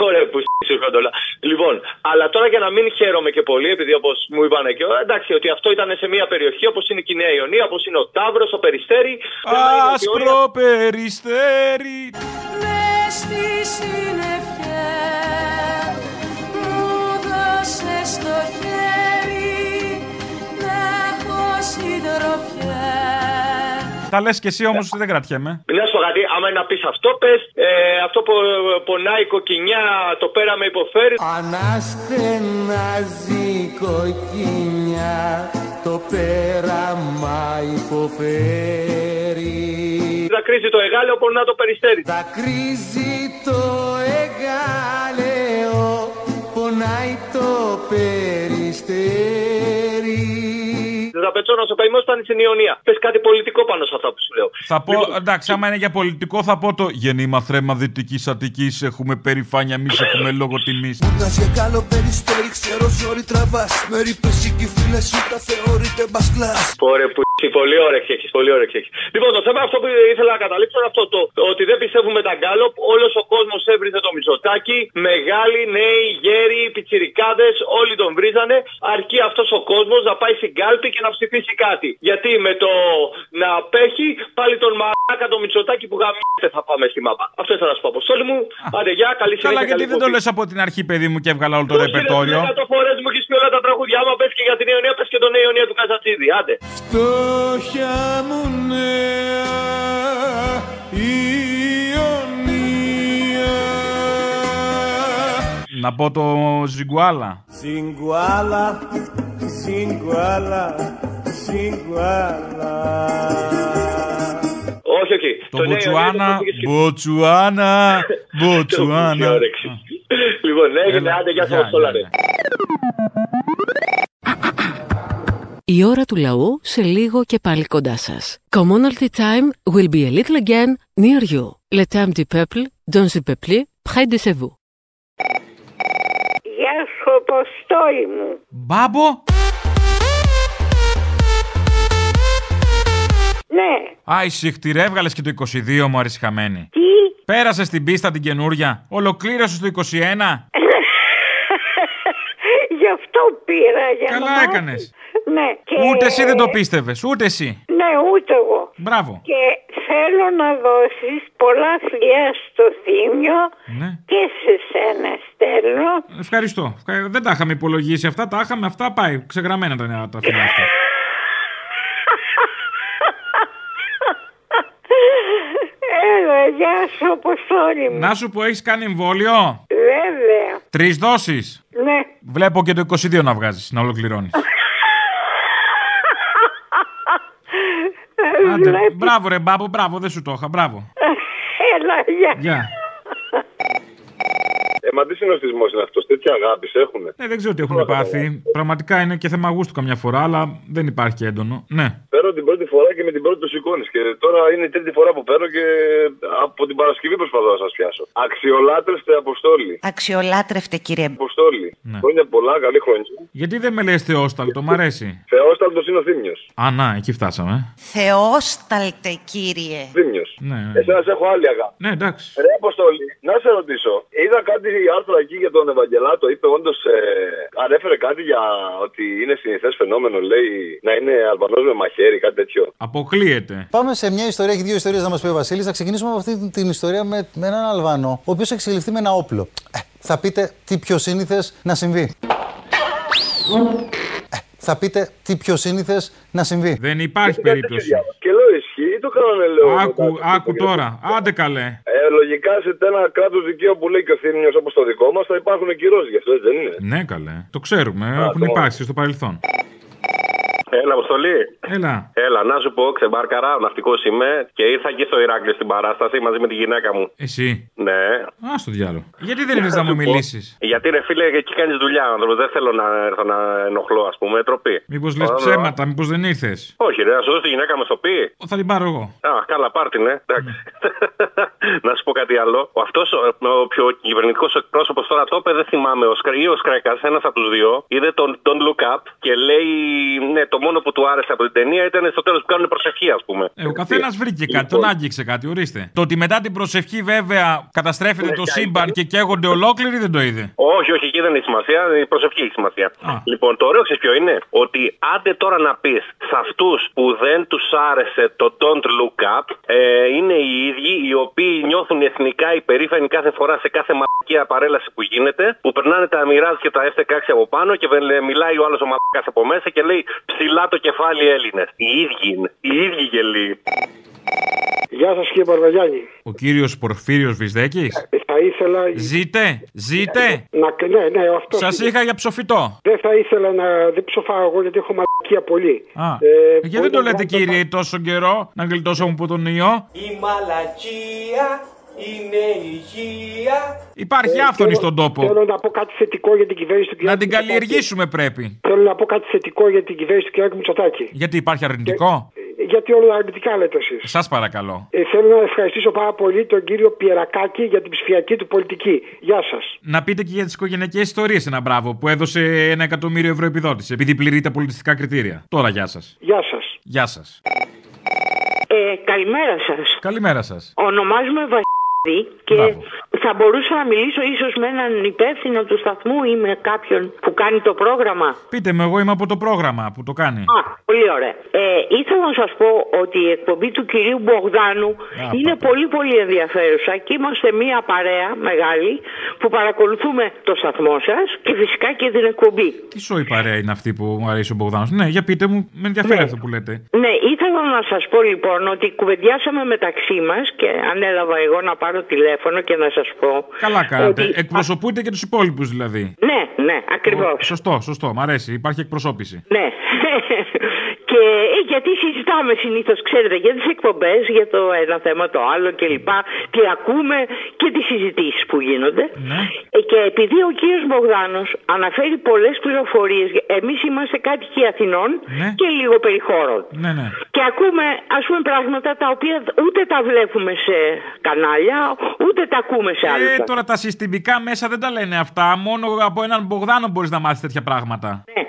Ωραία που σύρχονται όλα. Λοιπόν, αλλά τώρα για να μην χαίρομαι και πολύ, επειδή όπως μου είπαν και όλα, εντάξει, ότι αυτό ήταν σε μια περιοχή όπως είναι η Νέα Ιωνία, όπως είναι ο Ταύρος, ο Περιστέρη. Άσπρο περιστέρι. Μες στη συννεφιά μου δώσες το χέρι να έχω συντροφιά. Τα λες και εσύ όμως δεν κρατιέμαι. Να σου πω κάτι, άμα είναι να πεις αυτό, πες ε, αυτό που πονάει η κοκκινιά, το πέραμε υποφέρει. Αναστενάζει η κοκκινιά το πέραμα υποφέρει Δακρύζει το εγάλεο, πονά το περιστέρι. Δακρύζει το εγάλεο πονάει το περιστέρι Θα πετσώ να σου πει, ήταν στην Ιωνία. Πες κάτι πολιτικό πάνω σε αυτά που σου λέω. Θα πω, εντάξει, άμα είναι για πολιτικό, θα πω το γεννήμα θρέμα δυτικής Αττικής. Έχουμε περηφάνεια, εμείς έχουμε λόγο τιμής. Να σε καλό περιστέρι ξέρω ζόρι τραβάς Με ρίπες οι φίλες σου τα θεωρείτε μπας κλάς Ωραία, που είσαι, πολύ όρεξη έχεις, πολύ όρεξη έχεις. Λοιπόν, το θέμα αυτό που ήθελα να καταλήξω είναι αυτό το ότι δεν πιστεύουμε τα γκάλοπ. Όλος ο κόσμος έβριζε το μισοτάκι. Μεγάλοι, νέοι, γέροι, πιτσιρικάδες, όλοι τον βρίζανε. Αρκεί αυτός ο κόσμος να πάει στην κάλπη και να ψηφίσει κάτι. Γιατί με το να απέχει πάλι τον μαλάκα το Μητσοτάκι που γαμιέται θα πάμε στη μάπα. Αυτό ήθελα να σου πω. Αποστόλη μου, άντε γεια, καλή συνέχεια. Καλά, γιατί δεν το λες από την αρχή, παιδί μου, και έβγαλα όλο το ρεπερτόριο. Το φορές μου έχεις πει όλα τα τραγουδιά μου, πες και για την αιωνία, πες και τον αιωνία του Καζατσίδη. Άντε. Φτώχεια μου νέα, η. Να πω το ζιγκουάλα. Σιγκουάλα, σιγκουάλα, σιγκουάλα. Όχι, όχι. Το Νέο Μποτσουάνα, Ιωνίο πήγε Μποτσουάνα, Μποτσουάνα. όρεξη. Λοιπόν, έγινε, Έλα, άντε, γεια γεια, σας, όλα ρε. Η ώρα του λαού σε λίγο και πάλι κοντά σας. Commonalty time will be a little again near you. Le temps du peuple, dans le peuple, près de chez vous. Γεια σου, Αποστόλη μου. Μπάμπο. Ναι. Α, ησυχτηρέ, έβγαλες και το 22 μου αρισχαμένη. Τι; Πέρασες την πίστα την καινούρια. Ολοκλήρωσες το 21. Γι' αυτό πήρα για Καλά να μάθω. έκανες. Ναι. Και... Ούτε εσύ δεν το πίστευες, ούτε εσύ. Ναι, ούτε εγώ. Μπράβο. Και θέλω να δώσεις πολλά φιλιά στο Θήμιο Ναι. και σε σένα στέλνω. Ευχαριστώ. Ευχα- Δεν τα είχαμε υπολογίσει αυτά, τα είχαμε αυτά πάει. Ξεγραμμένα τα, τα φιλιά αυτά. Έλα, γεια σου, Αποστόλη μου. Να σου πω, έχεις κάνει εμβόλιο; Βέβαια. Τρεις δόσεις. Ναι. Βλέπω και το 22 να βγάζεις, να ολοκληρώνεις. Άντε, Βλέπεις. μπράβο ρε μπάμπο, μπράβο, δεν σου το είχα, μπράβο. Έλα, γεια. Γεια. Ε, μα τι συνοστισμός είναι αυτός, τέτοια αγάπης έχουν. Ε, δεν ξέρω τι έχουν πάθει. Πραγματικά είναι και θέμα γούστου καμιά φορά, αλλά δεν υπάρχει και έντονο. Ναι. Παίρνω την πρώτη φορά και με την πρώτη το σηκώνεις. Και τώρα είναι η τρίτη φορά που παίρνω και από την Παρασκευή προσπαθώ να σας πιάσω. Αξιολάτρευτε Αποστόλη. Αξιολάτρευτε κύριε. Αποστόλη. Ναι. Χρόνια πολλά, καλή χρόνια. Γιατί δεν με λες Θεόσταλτο, μ' αρέσει; Θεόσταλτος είναι ο Θήμιος. Α, να, εκεί φτάσαμε. Θεόσταλτε κύριε. Θήμιος. Ναι, ναι. Εσένα έχω άλλη αγάπη. Ναι, εντάξει. Ρε Αποστόλη, να σε ρωτήσω. Είδα κάτι άρθρο εκεί για τον Ευαγγελάτο. Είπε όντως. Ε, ανέφερε κάτι για ότι είναι συνηθές φαινόμενο, λέει, να είναι Αλβανός με μαχαίρι, κάτι τέτοιο. Αποκλείεται. Πάμε σε μια ιστορία, έχει δύο ιστορίες να μας πει ο Βασίλης. Θα ξεκινήσουμε από αυτή την ιστορία με, με έναν Αλβανό, ο οποίος έχει εξελιχθεί με ένα όπλο. Ε, θα πείτε τι πιο σύνηθες να συμβεί. Ε, θα πείτε τι πιο σύνηθες να συμβεί. Δεν υπάρχει περίπτωση. Και λέω ισχύει, το κάνανε λέω. Άκου, άκου τώρα. Άντε καλέ. Ε, λογικά σε ένα κράτος δικαίου που λέει και ο Θήμιος όπως το δικό μας θα υπάρχουν κυρώσεις γι' αυτό, έτσι δεν είναι; Ναι, καλέ. Το ξέρουμε. Έχουν το- υπάρξει στο παρελθόν. Έλα, Αποστολή. Έλα. Έλα, να σου πω, ξεμπάρκαρα, ναυτικός είμαι και ήρθα και στο Ηράκλειο στην παράσταση μαζί με τη γυναίκα μου. Εσύ. Ναι. Α στο διάλογο. Γιατί δεν ήρθες να μου μιλήσεις; Γιατί ρε φίλε, εκεί κάνεις δουλειά, άνθρωπος. Δεν θέλω να έρθω να ενοχλώ, ας πούμε, τροπή. Μήπως λες Ωραία. ψέματα, μήπως δεν ήρθες; Όχι, ρε, να σου δώσω τη γυναίκα μου στο πει. Θα την πάρω εγώ. Α, καλά, πάρτι, ναι. Εντάξει. να σου πω κάτι άλλο. Ο αυτός ο πιο κυβερνητικός εκπρόσωπος τώρα το είπε, δεν θυμάμαι. Ο, Σκρα, ή ο Σκρέκας, ένας από τους δύο, είδε τον Don't Look Up και λέει, ναι, το μόνο που του άρεσε από την ταινία ήταν στο τέλος που κάνουν προσευχή, ας πούμε. Ε, ο καθένας βρήκε κάτι, τον άγγιξε κάτι, ορίστε. Το ότι μετά την προσευχή βέβαια καταστρέφεται το σύμπαν και καίγονται ολόκληροι δεν το είδε. Όχι, όχι, εκεί δεν έχει σημασία. Η προσευχή έχει σημασία. Λοιπόν, το ωραίο ξέρεις ποιο είναι; Ότι άντε τώρα να πεις σε αυτούς που δεν τους άρεσε το Don't Look Up, ε, είναι οι ίδιοι οι οποίοι νιώθουν εθνικά υπερήφανοι κάθε φορά σε κάθε μαλακία παρέλαση που γίνεται, που περνάνε τα μοιράζ και τα F16 από πάνω και βε- μιλάει ο άλλος ο μαλακάς από μέσα και λέει ψηλά το κεφάλι Έλληνες. Οι ίδιοι είναι. Οι ίδιοι γελοί. Γεια σας κύριε Παρβαγιάννη. Ο κύριος Πορφύριος Βυσδέκης. Θα ήθελα. Ζείτε, ζείτε. Να, ναι, ναι, αυτό. Σας είχα για ψοφιτό. Δεν θα ήθελα να. Δεν ψοφάω εγώ γιατί έχω μαλακία πολύ. Α, Ε, γιατί δεν το λέτε κύριε τόσο καιρό να γλιτώσω μου από τον ιό; Η μαλακία είναι υγεία. Υπάρχει Ε, άφθονη θέλω- στον τόπο. Θέλω να πω κάτι θετικό για την κυβέρνηση του κ. Να την Μητσοτάκη. καλλιεργήσουμε πρέπει. Θέλω να πω κάτι θετικό για την κυβέρνηση του κ. Μητσοτάκη. Γιατί υπάρχει αρνητικό; Γιατί όλα αρνητικά λέτε εσείς. Σας παρακαλώ. Ε, θέλω να ευχαριστήσω πάρα πολύ τον κύριο Πιερακάκη για την ψηφιακή του πολιτική. Γεια σας. Να πείτε και για τις οικογενειακές ιστορίες ένα μπράβο που έδωσε ένα εκατομμύριο ευρώ επιδότηση επειδή πληρεί τα πολιτιστικά κριτήρια. Τώρα γεια σας. Γεια σας. Γεια σας. Ε, καλημέρα σας. Καλημέρα σας. Ονομάζομαι Βασίλη και θα μπορούσα να μιλήσω ίσως με έναν υπεύθυνο του σταθμού ή με κάποιον που κάνει το πρόγραμμα. Πείτε με, εγώ είμαι από το πρόγραμμα που το κάνει. Α, πολύ ωραία. Ε, ήθελα να σας πω ότι η εκπομπή του κυρίου Μπογδάνου είναι πολύ πολύ ενδιαφέρουσα και είμαστε μία παρέα μεγάλη που παρακολουθούμε το σταθμό σας και φυσικά και την εκπομπή. Τι σοή παρέα είναι αυτή που μου αρέσει ο Μπογδάνος; Ναι, για πείτε μου, με ενδιαφέρει αυτό που λέτε. Ναι, ήθελα να σας πω λοιπόν ότι κουβεντιάσαμε μεταξύ μας και ανέλαβα εγώ να πάρω τηλέφωνο και να σας πω. Καλά κάνετε. Ότι- Εκπροσωπούνται και τους υπόλοιπους δηλαδή. Ναι, ναι, ακριβώς. Σωστό, σωστό. Μ' αρέσει. Υπάρχει εκπροσώπηση. Ναι. και ε, γιατί συζητάμε συνήθως, ξέρετε, για τις εκπομπές, για το ένα θέμα, το άλλο κλπ. Τι ακούμε και τις συζητήσεις που γίνονται. Ναι. Ε, Και επειδή ο κύριος Μπογδάνος αναφέρει πολλές πληροφορίες, εμείς είμαστε κάτοικοι Αθηνών Ναι. και λίγο περιχώρων. Ναι, ναι. Και ακούμε, ας πούμε, πράγματα τα οποία ούτε τα βλέπουμε σε κανάλια, ούτε τα ακούμε σε άλλους. Ε, τώρα τα συστημικά μέσα δεν τα λένε αυτά. Μόνο από έναν Μπογδάνο μπορείς να μάθεις τέτοια πράγματα. Ναι.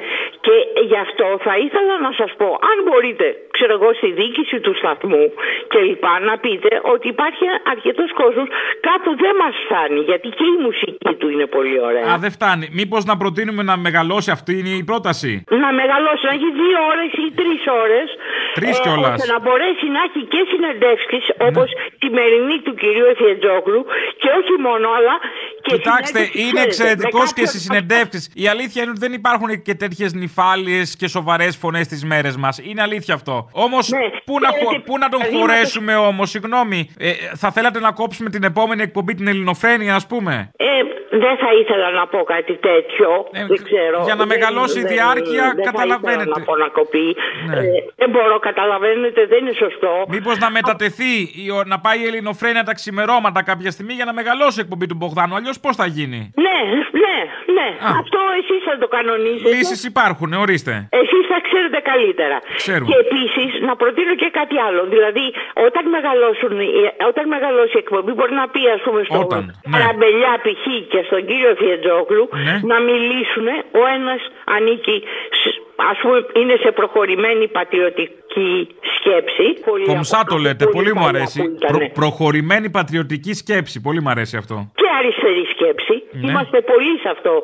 Και γι' αυτό θα ήθελα να σας πω, αν μπορείτε, ξέρω εγώ, στη διοίκηση του σταθμού και λοιπά, να πείτε ότι υπάρχει αρκετός κόσμος, κάπου δεν μας φτάνει, γιατί και η μουσική του είναι πολύ ωραία. Α, δεν φτάνει. Μήπως να προτείνουμε να μεγαλώσει αυτή είναι η πρόταση; Να μεγαλώσει, να έχει δύο ώρες ή τρεις ώρες. Τρεις κιόλας. ώστε να μπορέσει να έχει και συνεντεύξεις, όπως τη σημερινή του κυρίου Εφιετζόγλου, και όχι μόνο, αλλά και Κοιτάξτε, συνέντευξη, είναι ξέρετε, εξαιρετικός με και κάποιον- στις συνεντεύξεις. Η αλήθεια είναι ότι δεν υπάρχουν και τέτοιες νυφάλιε και σοβαρές φωνές τις μέρες μας. Είναι αλήθεια αυτό. Όμως, πού, να, χω- πού να τον παραδείγματος- χωρέσουμε όμως, συγγνώμη. Ε, θα θέλατε να κόψουμε την επόμενη εκπομπή την Ελληνοφρένεια, ας πούμε; Ε, δεν θα ήθελα να πω κάτι τέτοιο. δεν ξέρω. Ε, για να Δεν- μεγαλώσει η δεν- διάρκεια, δεν θα καταλαβαίνετε. ήθελα να πω να κοπεί. Ναι. Ε, δεν μπορώ, καταλαβαίνετε, δεν είναι σωστό. Μήπως να μετατεθεί, η ο- να πάει η Ελληνοφρένεια τα ξημερώματα κάποια στιγμή για να μεγαλώσει η εκπομπή του Μπογδάνου. Αλλιώς πώς θα γίνει; Ναι, ναι, ναι. Αυτό εσείς θα το κανονίσετε. Λύσεις υπάρχουν, ορίστε. Εσείς θα ξέρετε καλύτερα. Ξέρουμε. Και επίσης να προτείνω και κάτι άλλο. Δηλαδή, όταν, μεγαλώσουν, οι- όταν μεγαλώσει η εκπομπή, μπορεί να πει, ας πούμε, στον Όταν, ναι. Καραμπελιά π.χ. και στον κύριο Φιετζόκλου Ναι. να μιλήσουν. Ο ένας ανήκει, ας πούμε, είναι σε προχωρημένη πατριωτική σκέψη. Πολύ Κομψά από- το λέτε, πολύ μου παλιά αρέσει. που ήταν. Προ- προχωρημένη πατριωτική σκέψη, πολύ μου αρέσει αυτό. Και αριστερή σκέψη. Ναι. Είμαστε πολύ σε αυτό.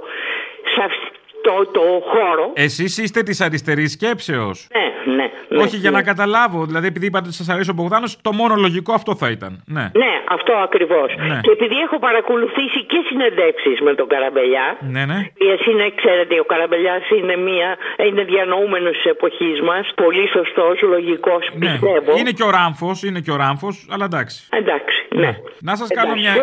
Σε αυτό το χώρο. Εσείς είστε της αριστερής σκέψεως. Ναι, ναι. ναι, Όχι για ναι. να καταλάβω. Δηλαδή, επειδή είπατε ότι σας αρέσει ο Μπογδάνος, το μόνο λογικό αυτό θα ήταν. Ναι. Ναι, αυτό ακριβώς. Ναι. Και επειδή έχω παρακολουθήσει και συνεντεύξεις με τον Καραμπελιά. Ναι, ναι. Εσύ είναι, ξέρετε, ο Καραμπελιάς είναι, μια, είναι διανοούμενος της εποχής μας. Πολύ σωστός, λογικός, Ναι. πιστεύω. Είναι και ο Ράμφος, είναι και ο Ράμφος, αλλά εντάξει. Εντάξει, ναι. Να σας κάνω, μια,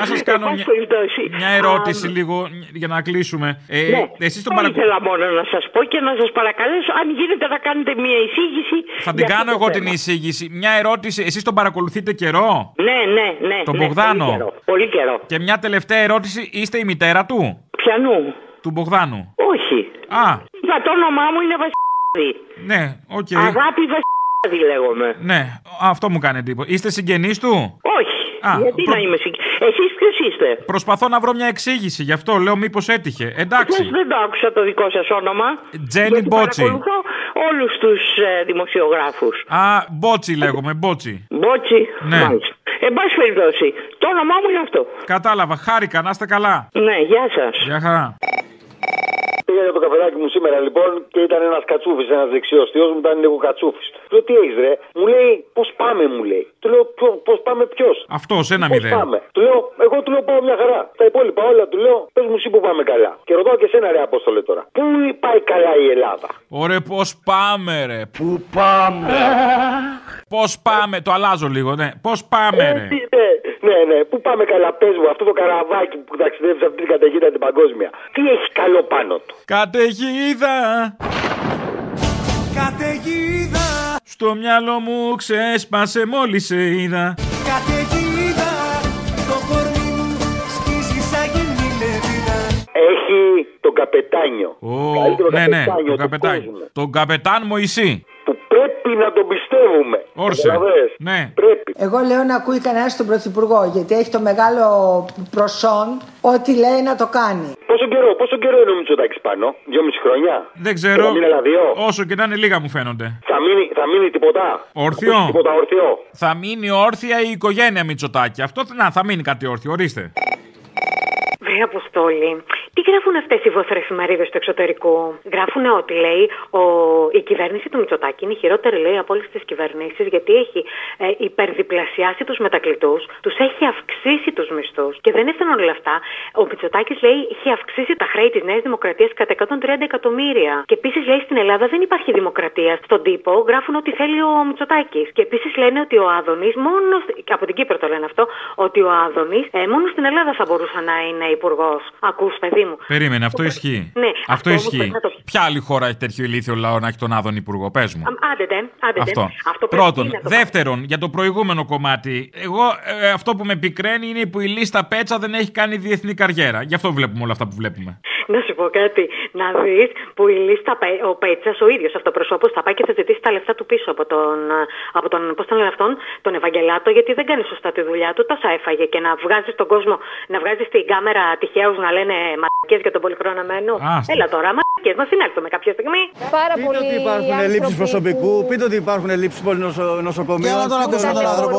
να σας κάνω Εν μια, πάση περιπτώσει. μια ερώτηση Α, λίγο για να κλείσουμε. Ε, ναι. εσείς τον Δεν παρακολουθείτε. ήθελα μόνο να σας πω και να σας παρακαλέσω, αν γίνεται, να κάνετε μια εισήγηση. Θα την για αυτό κάνω το εγώ θέμα. την εισήγηση. Μια ερώτηση. Εσείς τον παρακολουθείτε καιρό; Ναι, ναι, ναι. Τον ναι, Μπογδάνο; Πολύ καιρό. Πολύ καιρό. Και μια τελευταία ερώτηση. Είστε η μητέρα του; Πιανού. Του Μπογδάνου; Όχι. Α, Για το όνομά μου είναι Βασιλιάδη. ναι, οκ. Αγάπη Βασιλιάδη λέγομαι. Ναι, αυτό μου κάνει εντύπωση. Είστε συγγενείς του; Όχι. Α, Γιατί προ- να είμαι συγκεκριμένη. Εσείς ποιος είστε; Προσπαθώ να βρω μια εξήγηση, γι' αυτό λέω μήπως έτυχε. Εντάξει. Χθες δεν το άκουσα το δικό σας όνομα. Τζένι γιατί Μπότσι. Παρακολουθώ όλους τους ε, δημοσιογράφους. Α, Μπότση λέγομαι, Μπότση. Μπότση. Ναι. Μάλιστα. Εν πάση περιπτώσει, το όνομά μου είναι αυτό. Κατάλαβα, χάρηκα, να είστε καλά. Ναι, γεια σας. Γεια χαρά. Πήγα για το καφεδάκι μου σήμερα λοιπόν και ήταν ένας κατσούφι, ένας δεξιός θείος μου ήταν λίγο κατσούφι. Του λέω τι έχεις ρε, μου λέει πώς πάμε, μου λέει. Του λέω πώς πάμε ποιος; Αυτός, ένα Πώς μηδέν. πάμε; Του λέω, εγώ του λέω πάω μια χαρά. Τα υπόλοιπα όλα του λέω, πες μου εσύ που πάμε καλά. Και ρωτάω και σένα ρε Απόστολε τώρα. Πού πάει καλά η Ελλάδα; Ωραία, πώς πάμε, ρε; Πού πάμε; Πώς πάμε, το αλλάζω λίγο, ναι. Πώς πάμε, ρε; Έτσι, ναι, ναι, ναι. Πού πάμε καλά, πες μου, αυτό το καραβάκι που ταξιδεύεις σε αυτή την καταιγίδα την παγκόσμια. Τι έχει καλό πάνω του; Καταιγίδα. Καταιγίδα, Στο μυαλό μου ξέσπασε μόλις σε είδα. καταιγίδα, το κορμί μου σκίζει σαν γυμνή λεβίδα. Έχει τον καπετάνιο. Ω, Καλύτερο ναι, ναι, καπετάνιο τον του καπετάνιο. κόσμου. Τον καπετάν Μωυσή. Που πρέπει να τον πιστεύουμε. Όρσε. Καταλαβες; Ναι. Πρέπει. Εγώ λέω να ακούει κανένας τον Πρωθυπουργό, γιατί έχει το μεγάλο προσόν ό,τι λέει να το κάνει. Πόσο καιρό, πόσο καιρό είναι ο Μητσοτάκης πάνω, δυόμιση χρόνια; Δεν ξέρω. Θα μείνει άλλα δύο; Όσο και να είναι λίγα μου φαίνονται. Θα μείνει, θα μείνει τίποτα; Όρθιο. Τίποτα ορθιό. Θα μείνει όρθια η οικογένεια Μητσοτάκη. Αυτό να, θα μείνει κάτι όρθιο, ορίστε. Βρε Αποστόλη, Τι γράφουν αυτές οι βοθρεφημερίδε του εξωτερικού. Γράφουν ότι λέει ο, η κυβέρνηση του Μητσοτάκη είναι η χειρότερη λέει από όλες τις κυβερνήσεις γιατί έχει ε, υπερδιπλασιάσει τους μετακλητούς, τους έχει αυξήσει τους μισθούς και δεν έφταναν όλα αυτά. Ο Μητσοτάκης λέει έχει αυξήσει τα χρέη της Νέας Δημοκρατίας κατά 130 εκατομμύρια. Και επίσης λέει στην Ελλάδα δεν υπάρχει δημοκρατία. Στον τύπο γράφουν ότι θέλει ο Μητσοτάκης. Και επίσης λένε ότι ο Άδωνης μόνος. και Από την Κύπρο το λένε αυτό. Ότι ο Άδωνης ε, μόνο στην Ελλάδα θα μπορούσε να είναι υπουργός. Ακούς, παιδί μου. Περίμενε, αυτό ισχύει. Ναι, Αυτό όμως ισχύει. πρέπει να το- Ποια άλλη χώρα έχει τέτοιο ηλίθιο λαό να έχει τον Άδων Υπουργό, πες μου. Αμ, Άντε, δεν, άντε, Αυτό. δεν. Αυτό πρέπει Πρώτον. να το Δεύτερον, για το προηγούμενο κομμάτι. Εγώ ε, αυτό που με πικραίνει είναι που η λίστα Πέτσα δεν έχει κάνει διεθνή καριέρα. Γι' αυτό βλέπουμε όλα αυτά που βλέπουμε. Να σου πω κάτι. Να δεις που η λίστα, Πέ- ο Πέτσας, ο ίδιος αυτοπροσώπο, θα πάει και θα ζητήσει τα λεφτά του πίσω από τον. Από τον πώς τον λένε αυτόν, τον Ευαγγελάτο, γιατί δεν κάνει σωστά τη δουλειά του. Τόσα έφαγε και να βγάζει τον κόσμο, να βγάζει στην κάμερα τυχαίου να λένε μαλακίε για τον πολυχροναμένο. Άστα. Έλα τώρα, μαλακίε, να συνέλθουμε κάποια στιγμή. Πάρα Πείτε ότι υπάρχουν ελλείψεις προσωπικού, πείτε ότι υπάρχουν ελλείψεις πολυνοσοκομείων. Για να τον ακούσουμε τον άνθρωπο.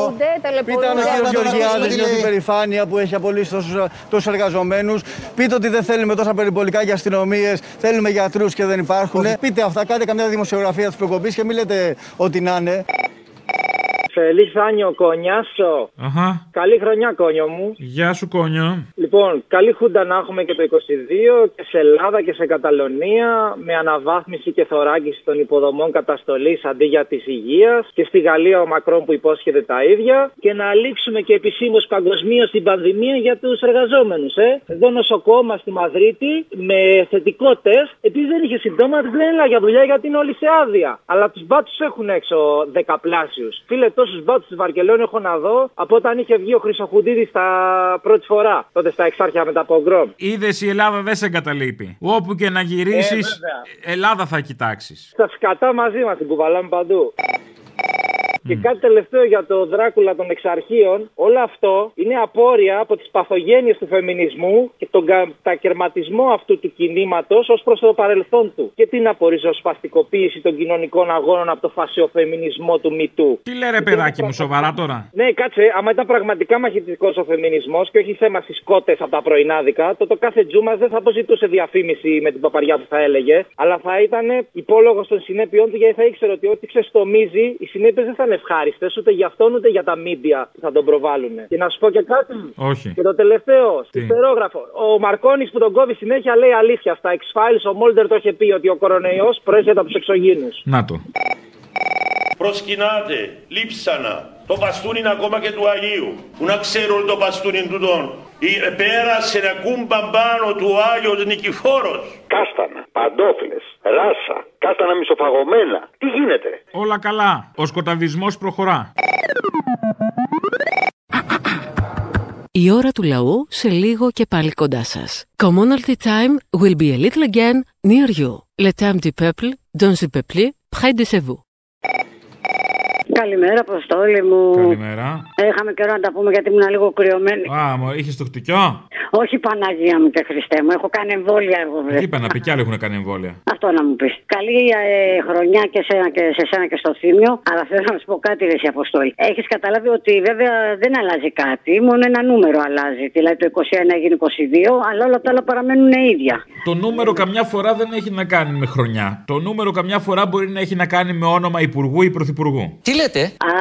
Πείτε αν ο Για κ. να τον ακούσουμε Γεωργιάδη τι νιώθει λέει. περηφάνεια που έχει απολύσει τόσους εργαζομένους. Πείτε ότι δεν θέλουμε τόσα περιπολικά για αστυνομίες, θέλουμε γιατρούς και δεν υπάρχουν. Πείτε αυτά, κάντε καμιά δημοσιογραφία της προκοπής και μην λέτε ό,τι να είναι. Φελίξ Άνιο Κονιάσο. Αχα. Καλή χρονιά, κόνιο μου. Γεια σου, κόνιο. Λοιπόν, καλή χούντα να έχουμε και το 22 και σε Ελλάδα και σε Καταλωνία με αναβάθμιση και θωράκιση των υποδομών καταστολής αντί για της υγείας και στη Γαλλία ο Μακρόν που υπόσχεται τα ίδια και να λήξουμε και επισήμως παγκοσμίως την πανδημία για τους εργαζόμενους. Ε. Εδώ νοσοκόμα στη Μαδρίτη με θετικό τεστ, επειδή δεν είχε συμπτώματα, δεν έλα για δουλειά γιατί είναι όλοι σε άδεια. Αλλά τους μπάτσου έχουν έξω δεκαπλάσιους. Φίλε, τόσους μπάτσου στη Βαρκελόνη έχω να δω από όταν είχε βγει ο Χρυσοχουντίδης στα πρώτη φορά. Τότε στα εξάρχεια με τα πογκρόμ. Είδες η Ελλάδα δεν σε εγκαταλείπει. Όπου και να γυρίσεις, Ε, βέβαια. Ελλάδα θα κοιτάξεις. Τα σκατά μαζί μας την κουβαλάμε παντού. Και κάτι τελευταίο για το Δράκουλα των εξαρχείων. Όλο αυτό είναι απόρρια από τις παθογένειες του φεμινισμού και τον κατακαιρματισμό αυτού του κινήματος ως προς το παρελθόν του. Και την απορριζοσπαστικοποίηση των κοινωνικών αγώνων από το φασιοφεμινισμό του Μητού. Τι λέει ρε παιδάκι μου, σοβαρά τώρα; Ναι, κάτσε, άμα ήταν πραγματικά μαχητικός ο φεμινισμός και όχι θέμα στις κότες από τα πρωινάδικα, το, το κάθε τζούμα δεν θα αποζητούσε διαφήμιση με την παπαριά που θα έλεγε, αλλά θα ήταν υπόλογος των συνέπειών του γιατί θα ήξερε ότι ό,τι ξεστομίζει, οι συνέπειες δεν θα είναι ευχάριστες ούτε για αυτόν ούτε για τα μίντια που θα τον προβάλλουν. Και να σου πω και κάτι. Όχι. Και το τελευταίο, Τι; στερόγραφο. Ο Μαρκόνη που τον κόβει συνέχεια λέει αλήθεια. Στα X-Files ο Μόλτερ το είχε πει ότι ο κορονοϊό προέρχεται από τους εξωγήνους. Να το. Προσκυνάτε, λείψανα. Το παστούνι είναι ακόμα και του Αγίου. Που να ξέρουν το παστούνι του τον. Ε, Πέρασε να κούμπαν πάνω του ο Άγιος Νικηφόρος. Κάστανα, παντόφλε, ράσα, κάστανα μισοφαγωμένα. Τι γίνεται; Όλα καλά. Ο σκοταδισμός προχωρά. Η ώρα του λαού σε λίγο και πάλι κοντά σας. Commonalty time will be a little again near you. Le temps du peuple, dans le peuple, près de chez vous. Καλημέρα, Αποστόλη μου. Καλημέρα. Είχαμε καιρό να τα πούμε γιατί ήμουν λίγο κρυωμένη. Α, μου είχες το χτυκιό; Όχι Παναγία μου και Χριστέ μου, έχω κάνει εμβόλια εγώ. βρε. Τι είπα να πει, κι άλλοι έχουν κάνει εμβόλια. Αυτό να μου πεις. Καλή ε, χρονιά και, σένα, και σε σένα και στο θύμιο. Αλλά θέλω να σου πω κάτι, Ρε εσύ, Αποστόλη. Έχεις καταλάβει ότι βέβαια δεν αλλάζει κάτι. Μόνο ένα νούμερο αλλάζει. Δηλαδή το 21 έγινε 22, αλλά όλα τα άλλα παραμένουν ίδια. Το νούμερο καμιά φορά δεν έχει να κάνει με χρονιά. Το νούμερο καμιά φορά μπορεί να έχει να κάνει με όνομα υπουργού ή πρωθυπουργού. Τι λέτε; Α,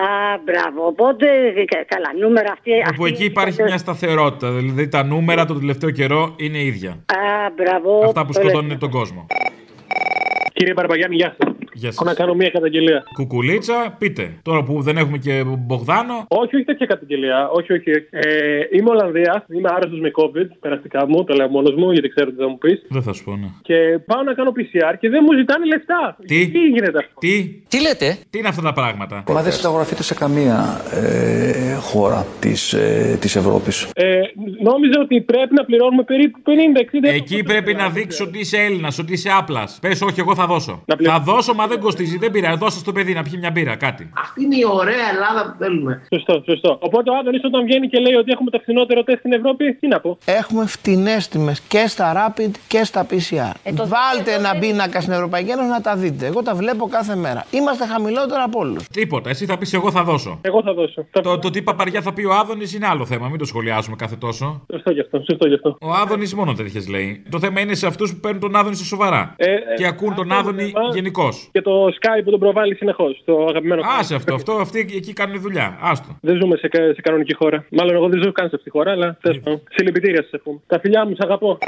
μπράβο. Οπότε, κα- καλά, νούμερα αυτή. Όπου εκεί υπάρχει μια σταθερότητα. Δηλαδή τα νούμερα τον τελευταίο καιρό είναι ίδια. Α, μπράβο. Αυτά που Το λέω. σκοτώνουν τον κόσμο. Κύριε Μπαρμπαγιάννη, γεια σας. Γεια Έχω να κάνω μία καταγγελία. Κουκουλίτσα, πείτε. Τώρα που δεν έχουμε και Μπογδάνο. Όχι, όχι τέτοια καταγγελία. Όχι, όχι. Ε, είμαι Ολλανδίας, είμαι άρρωστος με COVID, περαστικά μου, το λέω μόνος μου, γιατί ξέρω τι θα μου πεις. Δεν θα σου πω, ναι. Και πάω να κάνω PCR και δεν μου ζητάνε λεφτά. Τι; Τι γίνεται αυτό; Τι; Τι λέτε; Τι είναι αυτά τα πράγματα; Μα δεν συνταγογραφείτε σε καμία ε, χώρα της, ε, της Ευρώπης. Ε, νόμιζα ότι πρέπει να πληρώνουμε περίπου 50-60 Εκεί πρέπει να δείξεις ότι είσαι Έλληνας, ότι είσαι άπλας. Πες, όχι, εγώ θα δώσω. Θα δώσω, μα δεν κοστίζει, δεν πειράζει. Δώσε στο παιδί να πιει μια μπύρα, κάτι. Αυτή είναι η ωραία Ελλάδα που θέλουμε. Σωστό, σωστό. Οπότε ο Άδωνης όταν βγαίνει και λέει ότι έχουμε το φθηνότερο τεστ στην Ευρώπη, τι να πω; Έχουμε φτηνές τιμές και στα Rapid και στα PCR. Ε, το Βάλτε δεύτερο ένα δεν- πίνακα στην Ευρωπαϊκή Ένωση να τα δείτε. Εγώ τα βλέπω κάθε μέρα. Είμαστε χαμηλότερα από όλους. Τίποτα. Εσύ θα πεις εγώ θα δώσω. Εγώ θα δώσω. Το, το τι παπαριά θα πει ο Άδωνης είναι άλλο θέμα. Μην το σχολιάζουμε κάθε τόσο. Σωστό γι' αυτό, σωστό γι' αυτό. Ο Άδωνης μόνο τέτοιες λέει. Το θέμα είναι σε αυτούς που παίρνουν τον Άδωνη σε σοβαρά. Ε, ε, και ακούν τον αυτό Άδωνη βέβαια. γενικώς. Και το Sky που τον προβάλλει συνεχώς. Το αγαπημένο. Άσε αυτό, αυτό, αυτοί εκεί κάνουν δουλειά. Άστο. Δεν ζούμε σε, κα- σε κανονική χώρα. Μάλλον εγώ δεν ζω καν σε αυτή τη χώρα, αλλά τέλος πάντων. Συλληπιτήρια σας εύχομαι. Τα φιλιά μου, σ' αγαπώ.